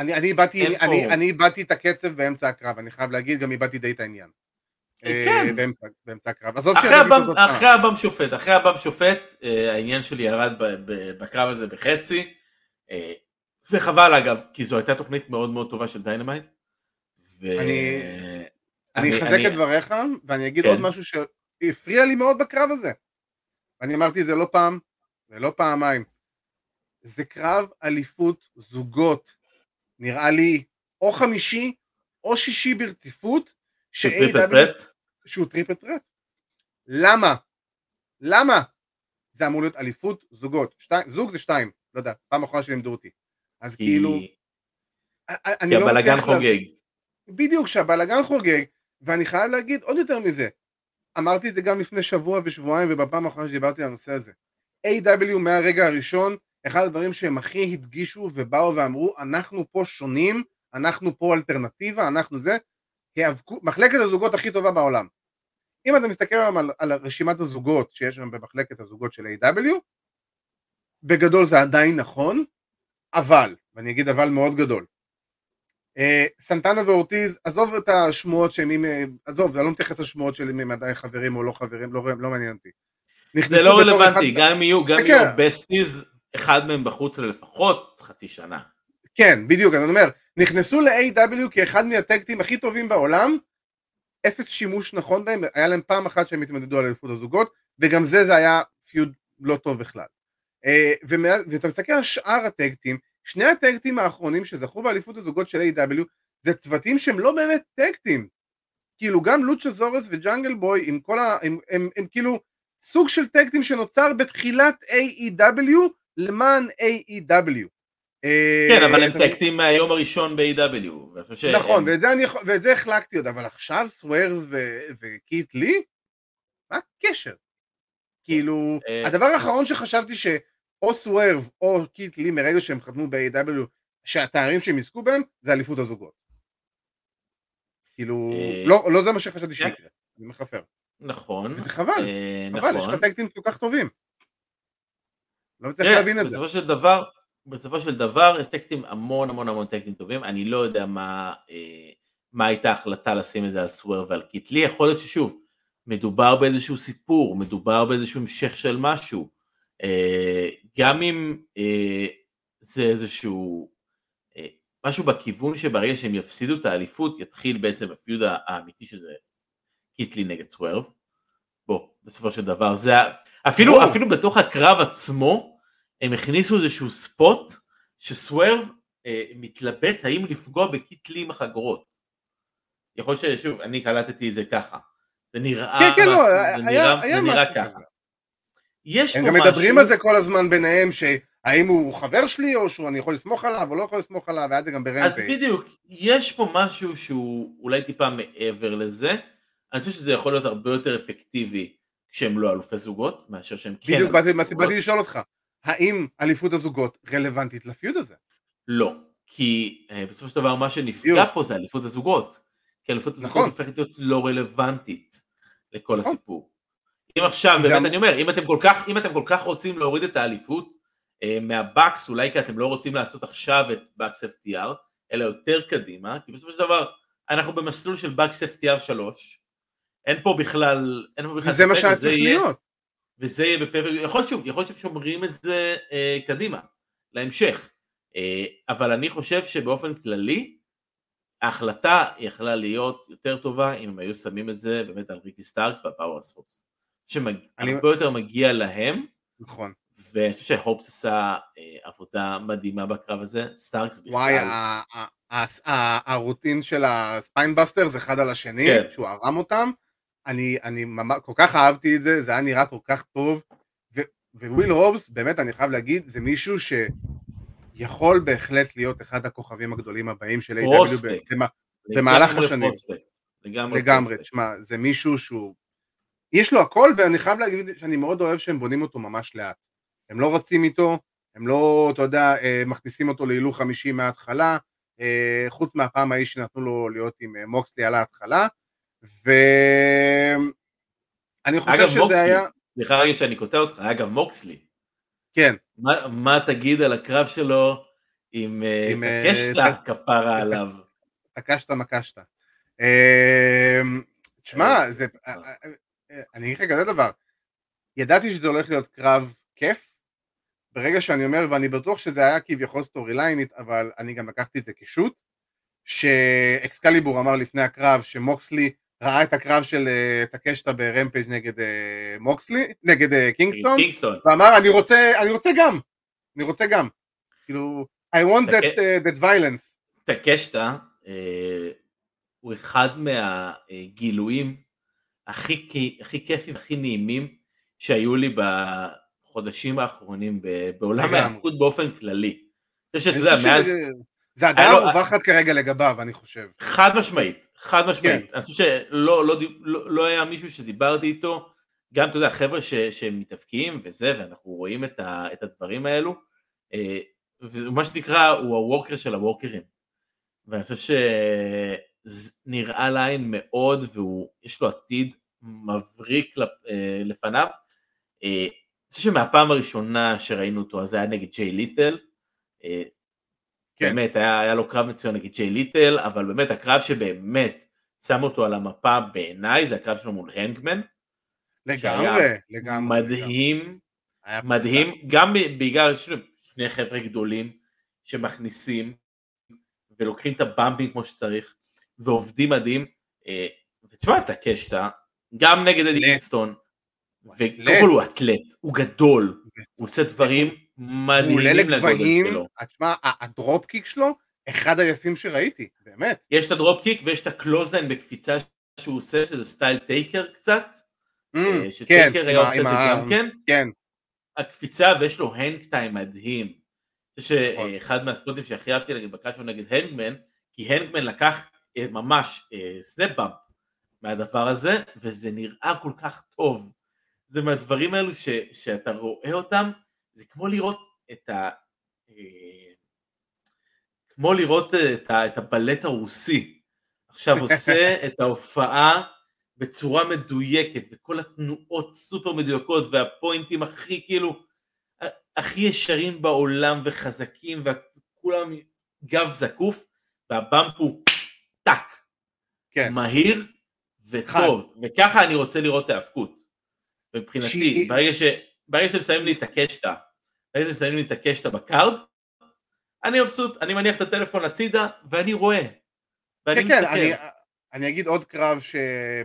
אני, אני, איבדתי, אני, אני, אני איבדתי את הקצב באמצע הקרב, אני חייב להגיד, גם איבדתי די את העניין. אה, כן. באמצע, באמצע הקרב. עזוב אחרי, הבם, אחרי ה bump שופט, אחרי ה bump שופט, אה, העניין שלי ירד בקרב הזה בחצי, אה, וחבל אגב, כי זו הייתה תוכנית מאוד מאוד טובה של Dynamite. ו... אני, אני אחזק את דבריך, ואני אגיד כן. עוד משהו שהפריע לי מאוד בקרב הזה. אני אמרתי זה לא פעם ולא פעמיים. זה קרב אליפות זוגות נראה לי או חמישי או שישי ברציפות ש-AEW... שהוא triple threat. למה? למה? זה אמור להיות אליפות זוגות. שתי... זוג זה שתיים, לא יודע, פעם אחרונה שלימדו אותי. אז כי... כאילו... כי לא הבלאגן חוגג. בדיוק, שהבלאגן חוגג, ואני חייב להגיד עוד יותר מזה. אמרתי את זה גם לפני שבוע ושבועיים ובפעם האחרונה שדיברתי על הנושא הזה. AEW מהרגע הראשון אחד הדברים שהם הכי הדגישו ובאו ואמרו אנחנו פה שונים, אנחנו פה אלטרנטיבה, אנחנו זה, היאבקו, מחלקת הזוגות הכי טובה בעולם. אם אתה מסתכל היום על, על רשימת הזוגות שיש שם במחלקת הזוגות של A.W, בגדול זה עדיין נכון, אבל, ואני אגיד אבל מאוד גדול, אה, סנטנה ואורטיז, עזוב את השמועות שהם אה, עזוב, אני לא מתייחס לשמועות של אם הם עדיין חברים או לא חברים, לא, לא מעניין אותי. זה לא רלוונטי, אחד... גם אם יהיו, גם אם יהיו בסטיז, אחד מהם בחוץ ללפחות חצי שנה. כן, בדיוק, אני אומר, נכנסו ל-AW כאחד מהטקטים הכי טובים בעולם, אפס שימוש נכון בהם, היה להם פעם אחת שהם התמודדו על אליפות הזוגות, וגם זה, זה היה פיוד לא טוב בכלל. אה, ואתה מסתכל על שאר הטקטים, שני הטקטים האחרונים שזכו באליפות הזוגות של A.W. זה צוותים שהם לא באמת טקטים. כאילו גם לוצ'ה זורס וג'אנגל בוי עם כל ה... הם, הם, הם, הם כאילו סוג של טקטים שנוצר בתחילת AEW למען AEW. כן, אבל הם טקטים מהיום הראשון ב-AW. נכון, ואת זה החלקתי עוד, אבל עכשיו סוורז וקיט לי? מה הקשר? כאילו, אה, הדבר האחרון שחשבתי שאו סוורב או קיט לי מרגע שהם חתמו ב-AW, שהתארים שהם יזכו בהם, זה אליפות הזוגות. כאילו, אה, לא, לא זה מה שחשבתי כן. שיקרה, אני מחפר. נכון. וזה חבל, חבל, יש לך נכון. טקטים כל כך טובים. לא מצליח להבין את זה. בסופו של דבר, בסופו של דבר יש טקסטים המון המון המון טקסטים טובים, אני לא יודע מה, אה, מה הייתה ההחלטה לשים את זה על סוואר ועל קיטלי, יכול להיות ששוב, מדובר באיזשהו סיפור, מדובר באיזשהו המשך של משהו, אה, גם אם אה, זה איזשהו אה, משהו בכיוון שברגע שהם יפסידו את האליפות יתחיל בעצם הפיוד האמיתי שזה קיטלי נגד סוורב, בוא, בסופו של דבר זה, אפילו, אפילו בתוך הקרב עצמו, הם הכניסו איזשהו ספוט שסוורב אה, מתלבט האם לפגוע בקיטלי עם החגורות. יכול להיות ששוב, אני קלטתי את זה ככה. זה נראה, כן, כן, לא, זה נראה, היה זה נראה ככה. יש הם גם משהו... מדברים על זה כל הזמן ביניהם, שהאם הוא חבר שלי, או שאני יכול לסמוך עליו, או לא יכול לסמוך עליו, והיה זה גם ברמפי. אז בדיוק, יש פה משהו שהוא אולי טיפה מעבר לזה. אני חושב שזה יכול להיות הרבה יותר אפקטיבי כשהם לא אלופי זוגות, מאשר שהם כן. בדיוק, באתי לשאול אותך. האם אליפות הזוגות רלוונטית לפיוד הזה? לא, כי uh, בסופו של דבר מה שנפגע פה זה אליפות הזוגות. כי אליפות הזוגות נכון. הופכת להיות לא רלוונטית לכל נכון. הסיפור. אם עכשיו, באמת אני אומר, אם אתם כל כך, אם אתם כל כך רוצים להוריד את האליפות אה, מהבקס, אולי כי אתם לא רוצים לעשות עכשיו את בקס FTR, אלא יותר קדימה, כי בסופו של דבר אנחנו במסלול של באקס FTR 3, אין פה בכלל, אין פה בכלל, וזה מה שהיה צריך להיות. וזה יהיה בפרק, יכול להיות יכול להיות ששומרים את זה אה, קדימה, להמשך, אה, אבל אני חושב שבאופן כללי, ההחלטה יכלה להיות יותר טובה אם הם היו שמים את זה באמת על ריקי סטארקס ופאוורהאוס הובס. שהרבה אני... יותר מגיע להם. נכון. ואני חושב שהובס עשה אה, עבודה מדהימה בקרב הזה, סטארקס בכלל. וואי, ה routine של ה spinebuster זה אחד על השני, כן. שהוא ערם אותם. אני, אני ממש, כל כך אהבתי את זה, זה היה נראה כל כך טוב. וויל הובס, באמת, אני חייב להגיד, זה מישהו שיכול בהחלט להיות אחד הכוכבים הגדולים הבאים של AEW במהלך השנים. לגמרי, לגמרי, תשמע, זה מישהו שהוא יש לו הכל, ואני חייב להגיד שאני מאוד אוהב שהם בונים אותו ממש לאט. הם לא רצים איתו, הם לא, אתה יודע, אה, מכניסים אותו להילוך חמישי מההתחלה, אה, חוץ מהפעם ההיא שנתנו לו להיות עם אה, מוקסלי על ההתחלה, ואני חושב אגב, שזה מוקסלי, היה... סליחה רגע שאני קוטע אותך, אגב מוקסלי. כן. מה, מה תגיד על הקרב שלו עם, עם קשטה כפרה עליו? תקשת מקשת. תשמע, זה... אני אגיד לך כזה דבר, ידעתי שזה הולך להיות קרב כיף, ברגע שאני אומר, ואני בטוח שזה היה כביכול storyline ית, אבל אני גם לקחתי את זה כ shoot, שאקסקליבור אמר לפני הקרב שמוקסלי ראה את הקרב של טקשיטה ברמפייג' נגד uh, מוקסלי, נגד uh, קינגסטון, קינגסטון, ואמר אני רוצה, אני רוצה גם, אני רוצה גם, כאילו, I want that, uh, that violence. טקשיטה הוא אחד מהגילויים הכי, הכי כיפים, הכי נעימים שהיו לי בחודשים האחרונים בעולם ההפקות באופן כללי. אני חושב שאתה יודע, מאז... זה הדעה הרווחת כרגע לגביו, אני חושב. חד משמעית, חד משמעית. כן. אני חושב שלא לא, לא, לא היה מישהו שדיברתי איתו, גם, אתה יודע, חבר'ה שמתאפקים וזה, ואנחנו רואים את הדברים האלו, אה, ומה שנקרא, הוא הווקר של הווקרים. ואני חושב שנראה לעין מאוד, ויש לו עתיד מבריק אה, לפניו. אה, אני חושב שמהפעם הראשונה שראינו אותו אז זה היה נגד ג'יי ליטל. אה, כן. באמת היה, היה לו קרב מצוין נגד ג'יי ליטל, אבל באמת הקרב שבאמת שם אותו על המפה בעיניי זה הקרב שלו מול הנגמן. לגמרי, לגמרי. מדהים, לגמרי. מדהים, גם בגלל שני חבר'ה גדולים שמכניסים ולוקחים את ה bump ים כמו שצריך ועובדים מדהים. ותשמע, את טקשיטה, גם נגד אדי קינגסטון, וקודם כל הוא אתלט, הוא גדול, הוא עושה דברים מדהימים לגודל שלו. תשמע, ה dropkick שלו, אחד היפים שראיתי, באמת. יש את ה dropkick ויש את ה clothesline בקפיצה שהוא עושה, שזה style טייקר קצת, mm, אה, שטייקר כן, היה עושה את זה גם כן. כן. הקפיצה ויש לו hang time מדהים. חושב נכון. שאחד מה spot ים שהכי אהבתי נגד בקאצ'ו נגד הנגמן, כי הנגמן לקח אה, ממש snap אה, bump מהדבר הזה, וזה נראה כל כך טוב. זה מהדברים האלו ש, שאתה רואה אותם, זה כמו לראות את ה... אה, כמו לראות את, ה, את הבלט הרוסי. עכשיו עושה את ההופעה בצורה מדויקת, וכל התנועות סופר מדויקות, והפוינטים הכי כאילו, הכי ישרים בעולם וחזקים, וכולם גב זקוף, והבמפ הוא טאק, כן. מהיר, וטוב, וככה אני רוצה לראות האבקות. מבחינתי, שהיא... ברגע, ש... ברגע שאתם שמים לי את הקשטה, שמים לי את הקשטה בקארד, אני מבסוט, אני מניח את הטלפון הצידה, ואני רואה. ואני כן, כן, אני, אני אגיד עוד קרב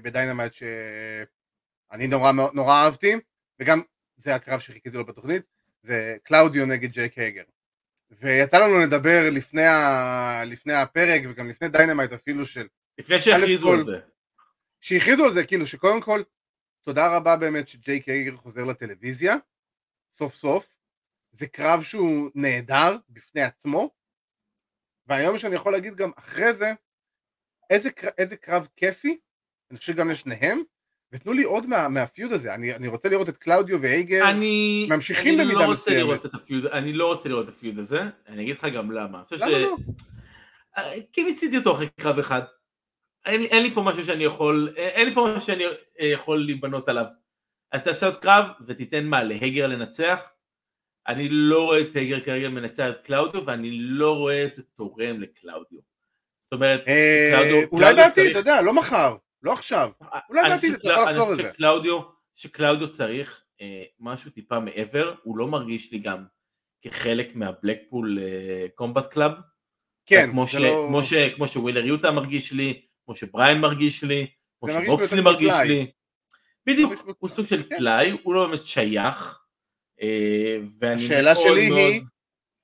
בדיינמייט שאני נורא, נורא אהבתי, וגם זה הקרב שחיכיתי לו בתוכנית, זה קלאודיו נגד ג'ייק הגר. ויצא לנו לדבר לפני, ה... לפני הפרק, וגם לפני דיינמייט אפילו של... לפני שהכריזו על זה. שהכריזו על זה, כאילו שקודם כל, תודה רבה באמת שג'ייק הגר חוזר לטלוויזיה, סוף סוף, זה קרב שהוא נהדר בפני עצמו, והיום שאני יכול להגיד גם אחרי זה, איזה, איזה קרב כיפי, אני חושב גם לשניהם, ותנו לי עוד מה, מהפיוד הזה, אני, אני רוצה לראות את קלאודיו ואייגר אני, ממשיכים אני במידה לא מסוימת. אני לא רוצה לראות את הפיוד הזה, אני אגיד לך גם למה. למה ש... לא? אה, כי ניסיתי אותו אחרי קרב אחד. אין, אין לי פה משהו שאני יכול, אין לי פה משהו שאני אה, יכול להיבנות עליו. אז תעשה עוד קרב ותיתן מה, להגר לנצח? אני לא רואה את הגר כרגע מנצח את קלאודיו ואני לא רואה את זה תורם לקלאודיו. זאת אומרת, אה, קלאודיו, אולי בעתיד, אתה יודע, לא מחר, לא עכשיו. אולי בעתיד אתה יכול לחזור לזה. שקלאודיו, שקלאודיו צריך אה, משהו טיפה מעבר, הוא לא מרגיש לי גם כחלק מהבלקפול קומבט קלאב. כן, כמו, ש, לא... כמו, ש, כמו שווילר יוטה מרגיש לי, כמו שבריין מרגיש לי, כמו שמוקסלי מרגיש לי. בדיוק, הוא סוג של כן. טלאי, הוא לא באמת שייך. אה, השאלה שלי מאוד... היא,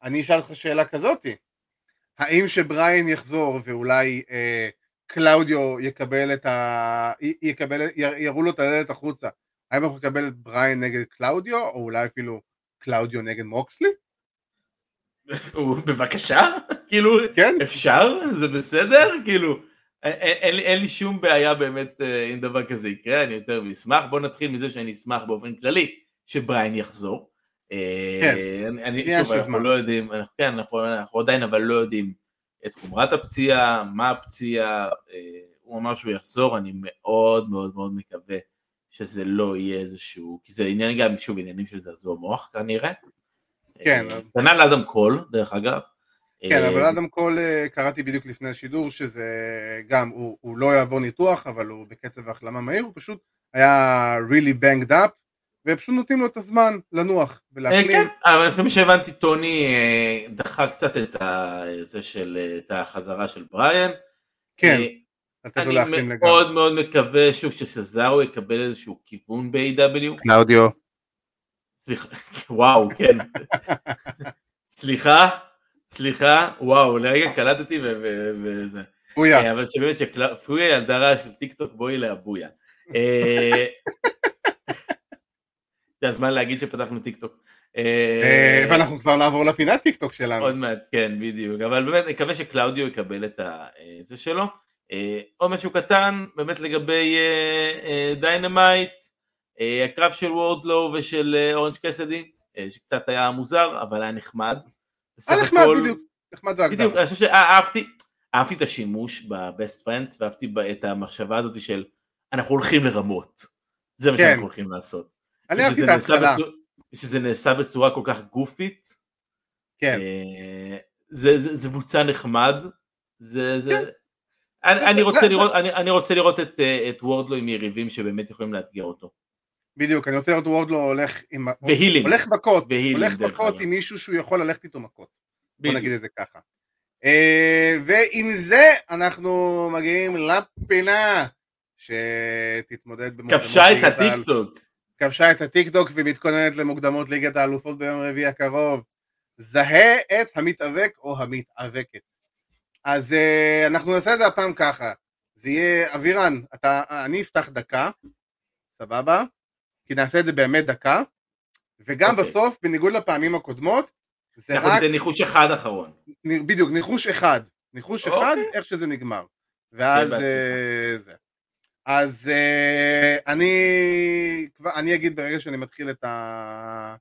אני אשאל אותך שאלה כזאתי, האם שבריין יחזור ואולי אה, קלאודיו יקבל את ה... יקבל, יראו לו את הדלת החוצה, האם אנחנו נקבל את בריין נגד קלאודיו, או אולי אפילו קלאודיו נגד מוקסלי? בבקשה, כאילו, כן? אפשר? זה בסדר? כאילו, אין, אין, לי שום בעיה באמת אה, אם דבר כזה יקרה, אני יותר מאשמח. בוא נתחיל מזה שאני אשמח באופן כללי שבריין יחזור. אה, כן, אני, שוב, אנחנו לא יודעים, אנחנו, כן, אנחנו, אנחנו עדיין אבל לא יודעים את חומרת הפציעה, מה הפציעה, אה, הוא אמר שהוא יחזור, אני מאוד מאוד מאוד מקווה שזה לא יהיה איזשהו, כי זה עניין גם, שוב, עניינים של זעזוע מוח כנראה. כן. כנ"ל אדם קול, דרך אגב. כן, אבל אדם קול קראתי בדיוק לפני השידור שזה גם, הוא, הוא לא יעבור ניתוח, אבל הוא בקצב החלמה מהיר, הוא פשוט היה really banged up, ופשוט נותנים לו את הזמן לנוח ולהחלים. כן, אבל לפני שהבנתי, טוני דחה קצת את זה של, את החזרה של בריאן. כן. אני מאוד לגמרי. מאוד מקווה שוב שסזארו יקבל איזשהו כיוון ב-AW. קלאודיו. סליחה, וואו, כן. סליחה, סליחה, וואו, לרגע קלטתי וזה. בויה. אה, אבל שבאמת שפויה ילדה רע של טיק טוק, בואי לאבויה. אה, זה הזמן להגיד שפתחנו טיק טוק. אה, ואנחנו כבר נעבור לפינת טיק טוק שלנו. עוד מעט, כן, בדיוק. אבל באמת, נקווה שקלאודיו יקבל את זה שלו. עוד משהו קטן, באמת לגבי דיינמייט, הקרב של וורדלו ושל אורנג' קאסידי, שקצת היה מוזר, אבל היה נחמד. היה נחמד בדיוק, נחמד זה בדיוק, אני חושב שאהבתי, אהבתי את השימוש בבסט פרנדס, ואהבתי את המחשבה הזאת של אנחנו הולכים לרמות, זה מה כן. שאנחנו הולכים לעשות. אני אהבתי את ההתחלה. שזה נעשה בצורה כל כך goofy ית, כן. אה, זה, זה, זה בוצע נחמד, זה, זה... כן. אני, אני, רוצה לראות, אני, אני רוצה לראות את, אה, את וורדלו עם יריבים שבאמת יכולים לאתגר אותו. בדיוק, אני רוצה לראות וורדלו הולך עם... והילינג. הולך מכות, הולך מכות עם מישהו שהוא יכול ללכת איתו מכות. בוא נגיד את זה ככה. Uh, ועם זה אנחנו מגיעים לפינה שתתמודד במוקדמות כבשה את הטיקטוק. כבשה את הטיקטוק ומתכוננת למוקדמות ליגת האלופות ביום רביעי הקרוב. זהה את המתאבק או המתאבקת. אז uh, אנחנו נעשה את זה הפעם ככה. זה יהיה, אבירן, אתה, אני אפתח דקה, סבבה? כי נעשה את זה באמת דקה, וגם okay. אוקיי. בסוף, בניגוד לפעמים הקודמות, זה רק... זה ניחוש אחד אחרון. בדיוק, ניחוש אחד. ניחוש okay. אחד, אוקיי. איך שזה נגמר. ואז אה, זה. אז אה, אני כבר, אני אגיד ברגע שאני מתחיל את ה...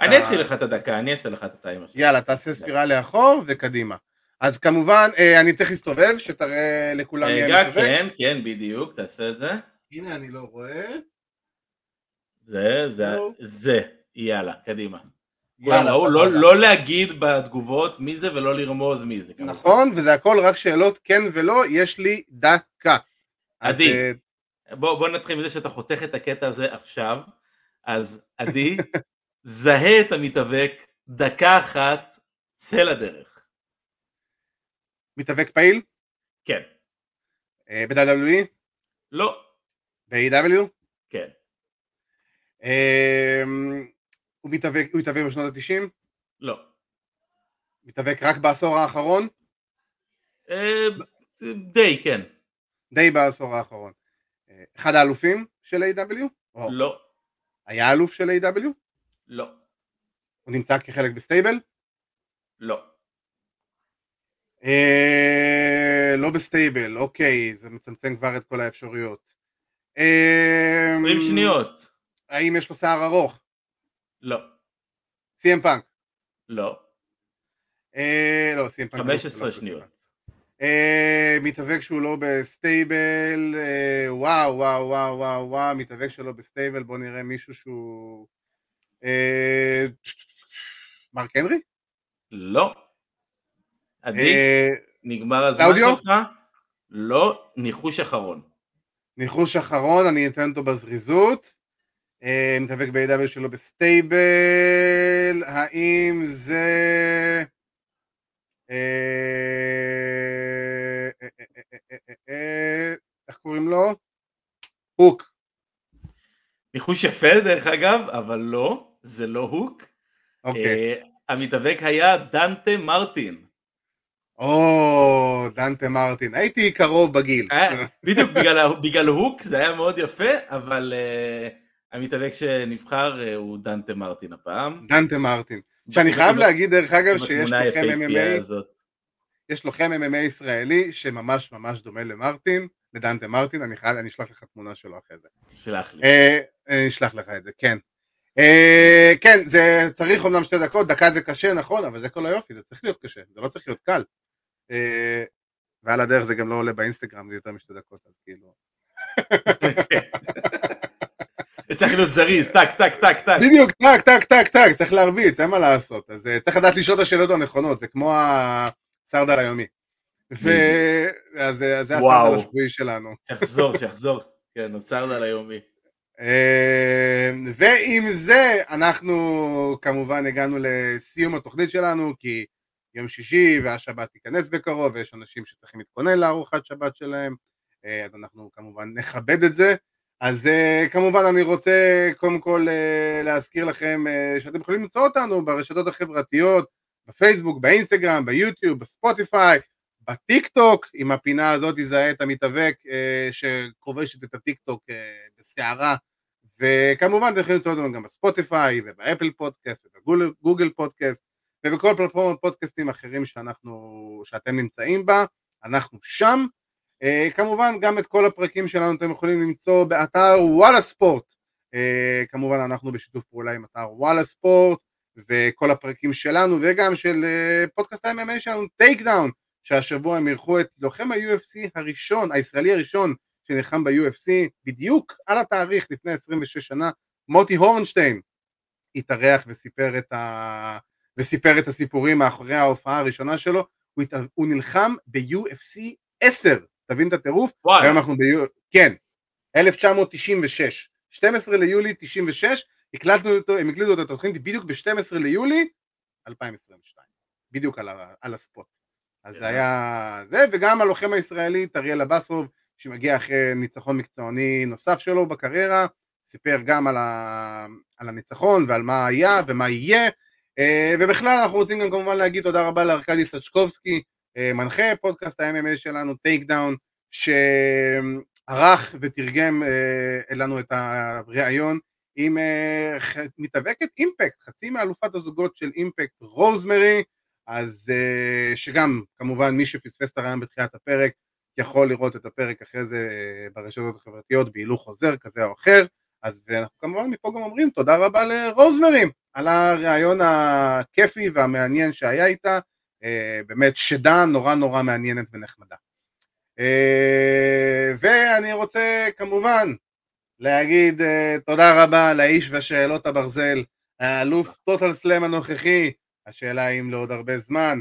אני אתחיל לך את הדקה, אני אעשה לך את הטיימר שלך. יאללה, תעשה ספירה לאחור וקדימה. אז כמובן, אה, אני צריך להסתובב, שתראה לכולם מי אני מסתובב. רגע, כן, כן, בדיוק, תעשה את זה. הנה, אני לא רואה. זה, זה, זה, יאללה, קדימה. יאללה, לא, לא, לא להגיד בתגובות מי זה ולא לרמוז מי זה. נכון, וזה הכל רק שאלות כן ולא, יש לי דקה. עדי, אז, אה, בוא, בוא נתחיל מזה שאתה חותך את הקטע הזה עכשיו, אז עדי, זהה את המתאבק, דקה אחת, צא לדרך. מתאבק פעיל? כן. אה, ב-WWE? לא. ב-AW? כן. אמ, הוא מתאבק, הוא התאבק בשנות ה-90? לא. מתאבק רק בעשור האחרון? אה, די, כן. די בעשור האחרון. אה, אחד האלופים של A.W? לא. היה אלוף של AEW? לא. הוא נמצא כחלק ב stable? לא. אה, לא ב stable, אוקיי, זה מצמצם כבר את כל האפשרויות. 20 שניות. האם יש לו שיער ארוך? לא. סי.אם פאנק? לא. אה, לא, סי.אם פאנק. 15 לא שניות. מתאבק שהוא לא ב stable, וואו וואו וואו וואו וואו, מתאבק שלא ב stable, בוא נראה מישהו שהוא... מרק הנרי? לא. עדי, נגמר הזמן שלך? לא, ניחוש אחרון. ניחוש אחרון, אני אתן אותו בזריזות. אה, מתאבק ב-AEW שלא ב stable, האם זה... אה, אה, איך קוראים לו? הוק. ניחוש יפה דרך אגב, אבל לא, זה לא הוק. אוקיי. המתאבק היה דנטה מרטין. או, דנטה מרטין, הייתי קרוב בגיל. בדיוק, בגלל הוק זה היה מאוד יפה, אבל המתאבק שנבחר אה, הוא דנטה מרטין הפעם. דנטה מרטין. שאני חייב להגיד דרך אגב שיש לוחם MMA, יש לוחם MMA ישראלי שממש ממש דומה למרטין, לדנטה מרטין, אני חייב, אני אשלח לך תמונה שלו אחרי זה. שלח לי. אה, אני אשלח לך את זה, כן. אה, כן, זה צריך אומנם שתי דקות, דקה זה קשה, נכון, אבל זה כל היופי, זה צריך להיות קשה, זה לא צריך להיות קל. ועל הדרך זה גם לא עולה באינסטגרם, זה יותר משתי דקות, אז כאילו... צריך להיות זריז, טק, טק, טק, טק. בדיוק, טק, טק, טק, טק, צריך להרביץ, אין מה לעשות. אז אה, צריך לדעת לשאול את השאלות הנכונות, זה כמו הסרדל היומי. ואז זה הסרדל השבועי שלנו. שיחזור, שיחזור. כן, הסרדל היומי. אה, ועם זה אנחנו כמובן הגענו לסיום התוכנית שלנו, כי יום שישי והשבת תיכנס בקרוב, ויש אנשים שצריכים להתכונן לארוחת שבת שלהם, אה, אז אנחנו כמובן נכבד את זה. אז אה, כמובן אני רוצה קודם כל אה, להזכיר לכם שאתם יכולים למצוא אותנו ברשתות החברתיות, בפייסבוק, באינסטגרם, ביוטיוב, בספוטיפיי, בטיק טוק, עם הפינה הזאת זהה את המתאבק אה, שכובשת את הטיק טוק אה, בסערה, וכמובן אתם יכולים למצוא אותנו גם בספוטיפיי ובאפל פודקאסט ובגוגל פודקאסט ובכל פלטפורמות פודקאסטים אחרים שאנחנו, שאתם נמצאים בה, אנחנו שם. אה, כמובן גם את כל הפרקים שלנו אתם יכולים למצוא באתר וואלה ספורט. אה, כמובן אנחנו בשיתוף פעולה עם אתר וואלה ספורט וכל הפרקים שלנו וגם של אה, פודקאסט ה-MMA שלנו טייק דאון שהשבוע הם אירחו את לוחם ה-UFC הראשון, הישראלי הראשון שנלחם ב-UFC בדיוק על התאריך לפני 26 שנה מוטי הורנשטיין התארח וסיפר את, ה... וסיפר את הסיפורים מאחורי ההופעה הראשונה שלו הוא, הת... הוא נלחם ב-UFC 10 תבין את הטירוף? וואי. היום אנחנו ביולי, כן, 1996, 12 ליולי 96, הקלטנו אותו, הם הקליטו את התוכנית בדיוק ב-12 ליולי 2022, בדיוק על, ה, על הספוט. אז זה היה זה, וגם הלוחם הישראלי, טריאל אבסרוב, שמגיע אחרי ניצחון מקצועני נוסף שלו בקריירה, סיפר גם על, ה, על הניצחון ועל מה היה ומה יהיה, אה, ובכלל אנחנו רוצים גם כמובן להגיד תודה רבה לארכדי סצ'קובסקי, אה, מנחה פודקאסט ה-MMA שלנו, טייק דאון, שערך ותרגם אה, לנו את הראיון עם אה, מתאבקת אימפקט, חצי מאלופת הזוגות של אימפקט רוזמרי, אז שגם כמובן מי שפספס את הראיון בתחילת הפרק יכול לראות את הפרק אחרי זה ברשתות החברתיות בהילוך חוזר כזה או אחר, אז אנחנו כמובן מפה גם אומרים תודה רבה לרוזמרי על הראיון הכיפי והמעניין שהיה איתה אה, באמת שדה נורא נורא מעניינת ונחמדה. אה, ואני רוצה כמובן להגיד אה, תודה רבה לאיש ושאלות הברזל, האלוף טוטל סלאם הנוכחי, השאלה אם לעוד הרבה זמן,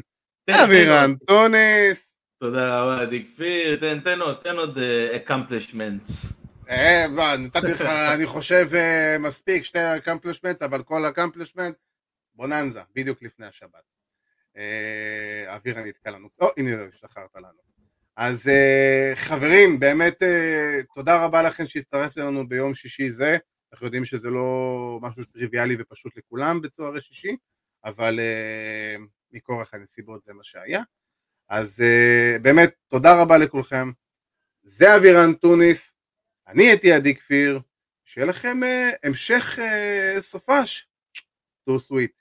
אבירן טוניס. תודה רבה עדי כפיר, תן, עוד, עוד accomplishments. נתתי לך, אני חושב מספיק, שתי accomplishments, אבל כל accomplishment, בוננזה, בדיוק לפני השבת. אווירה נתקע לנו, או הנה השתחררת לנו. אז uh, חברים, באמת uh, תודה רבה לכם שהצטרפתם לנו ביום שישי זה, אנחנו יודעים שזה לא משהו טריוויאלי ופשוט לכולם בצוהרי שישי, אבל uh, מכורח הנסיבות זה מה שהיה. אז uh, באמת תודה רבה לכולכם, זה אבירן טוניס, אני הייתי עדי כפיר, שיהיה לכם uh, המשך uh, סופש, טו סוויט.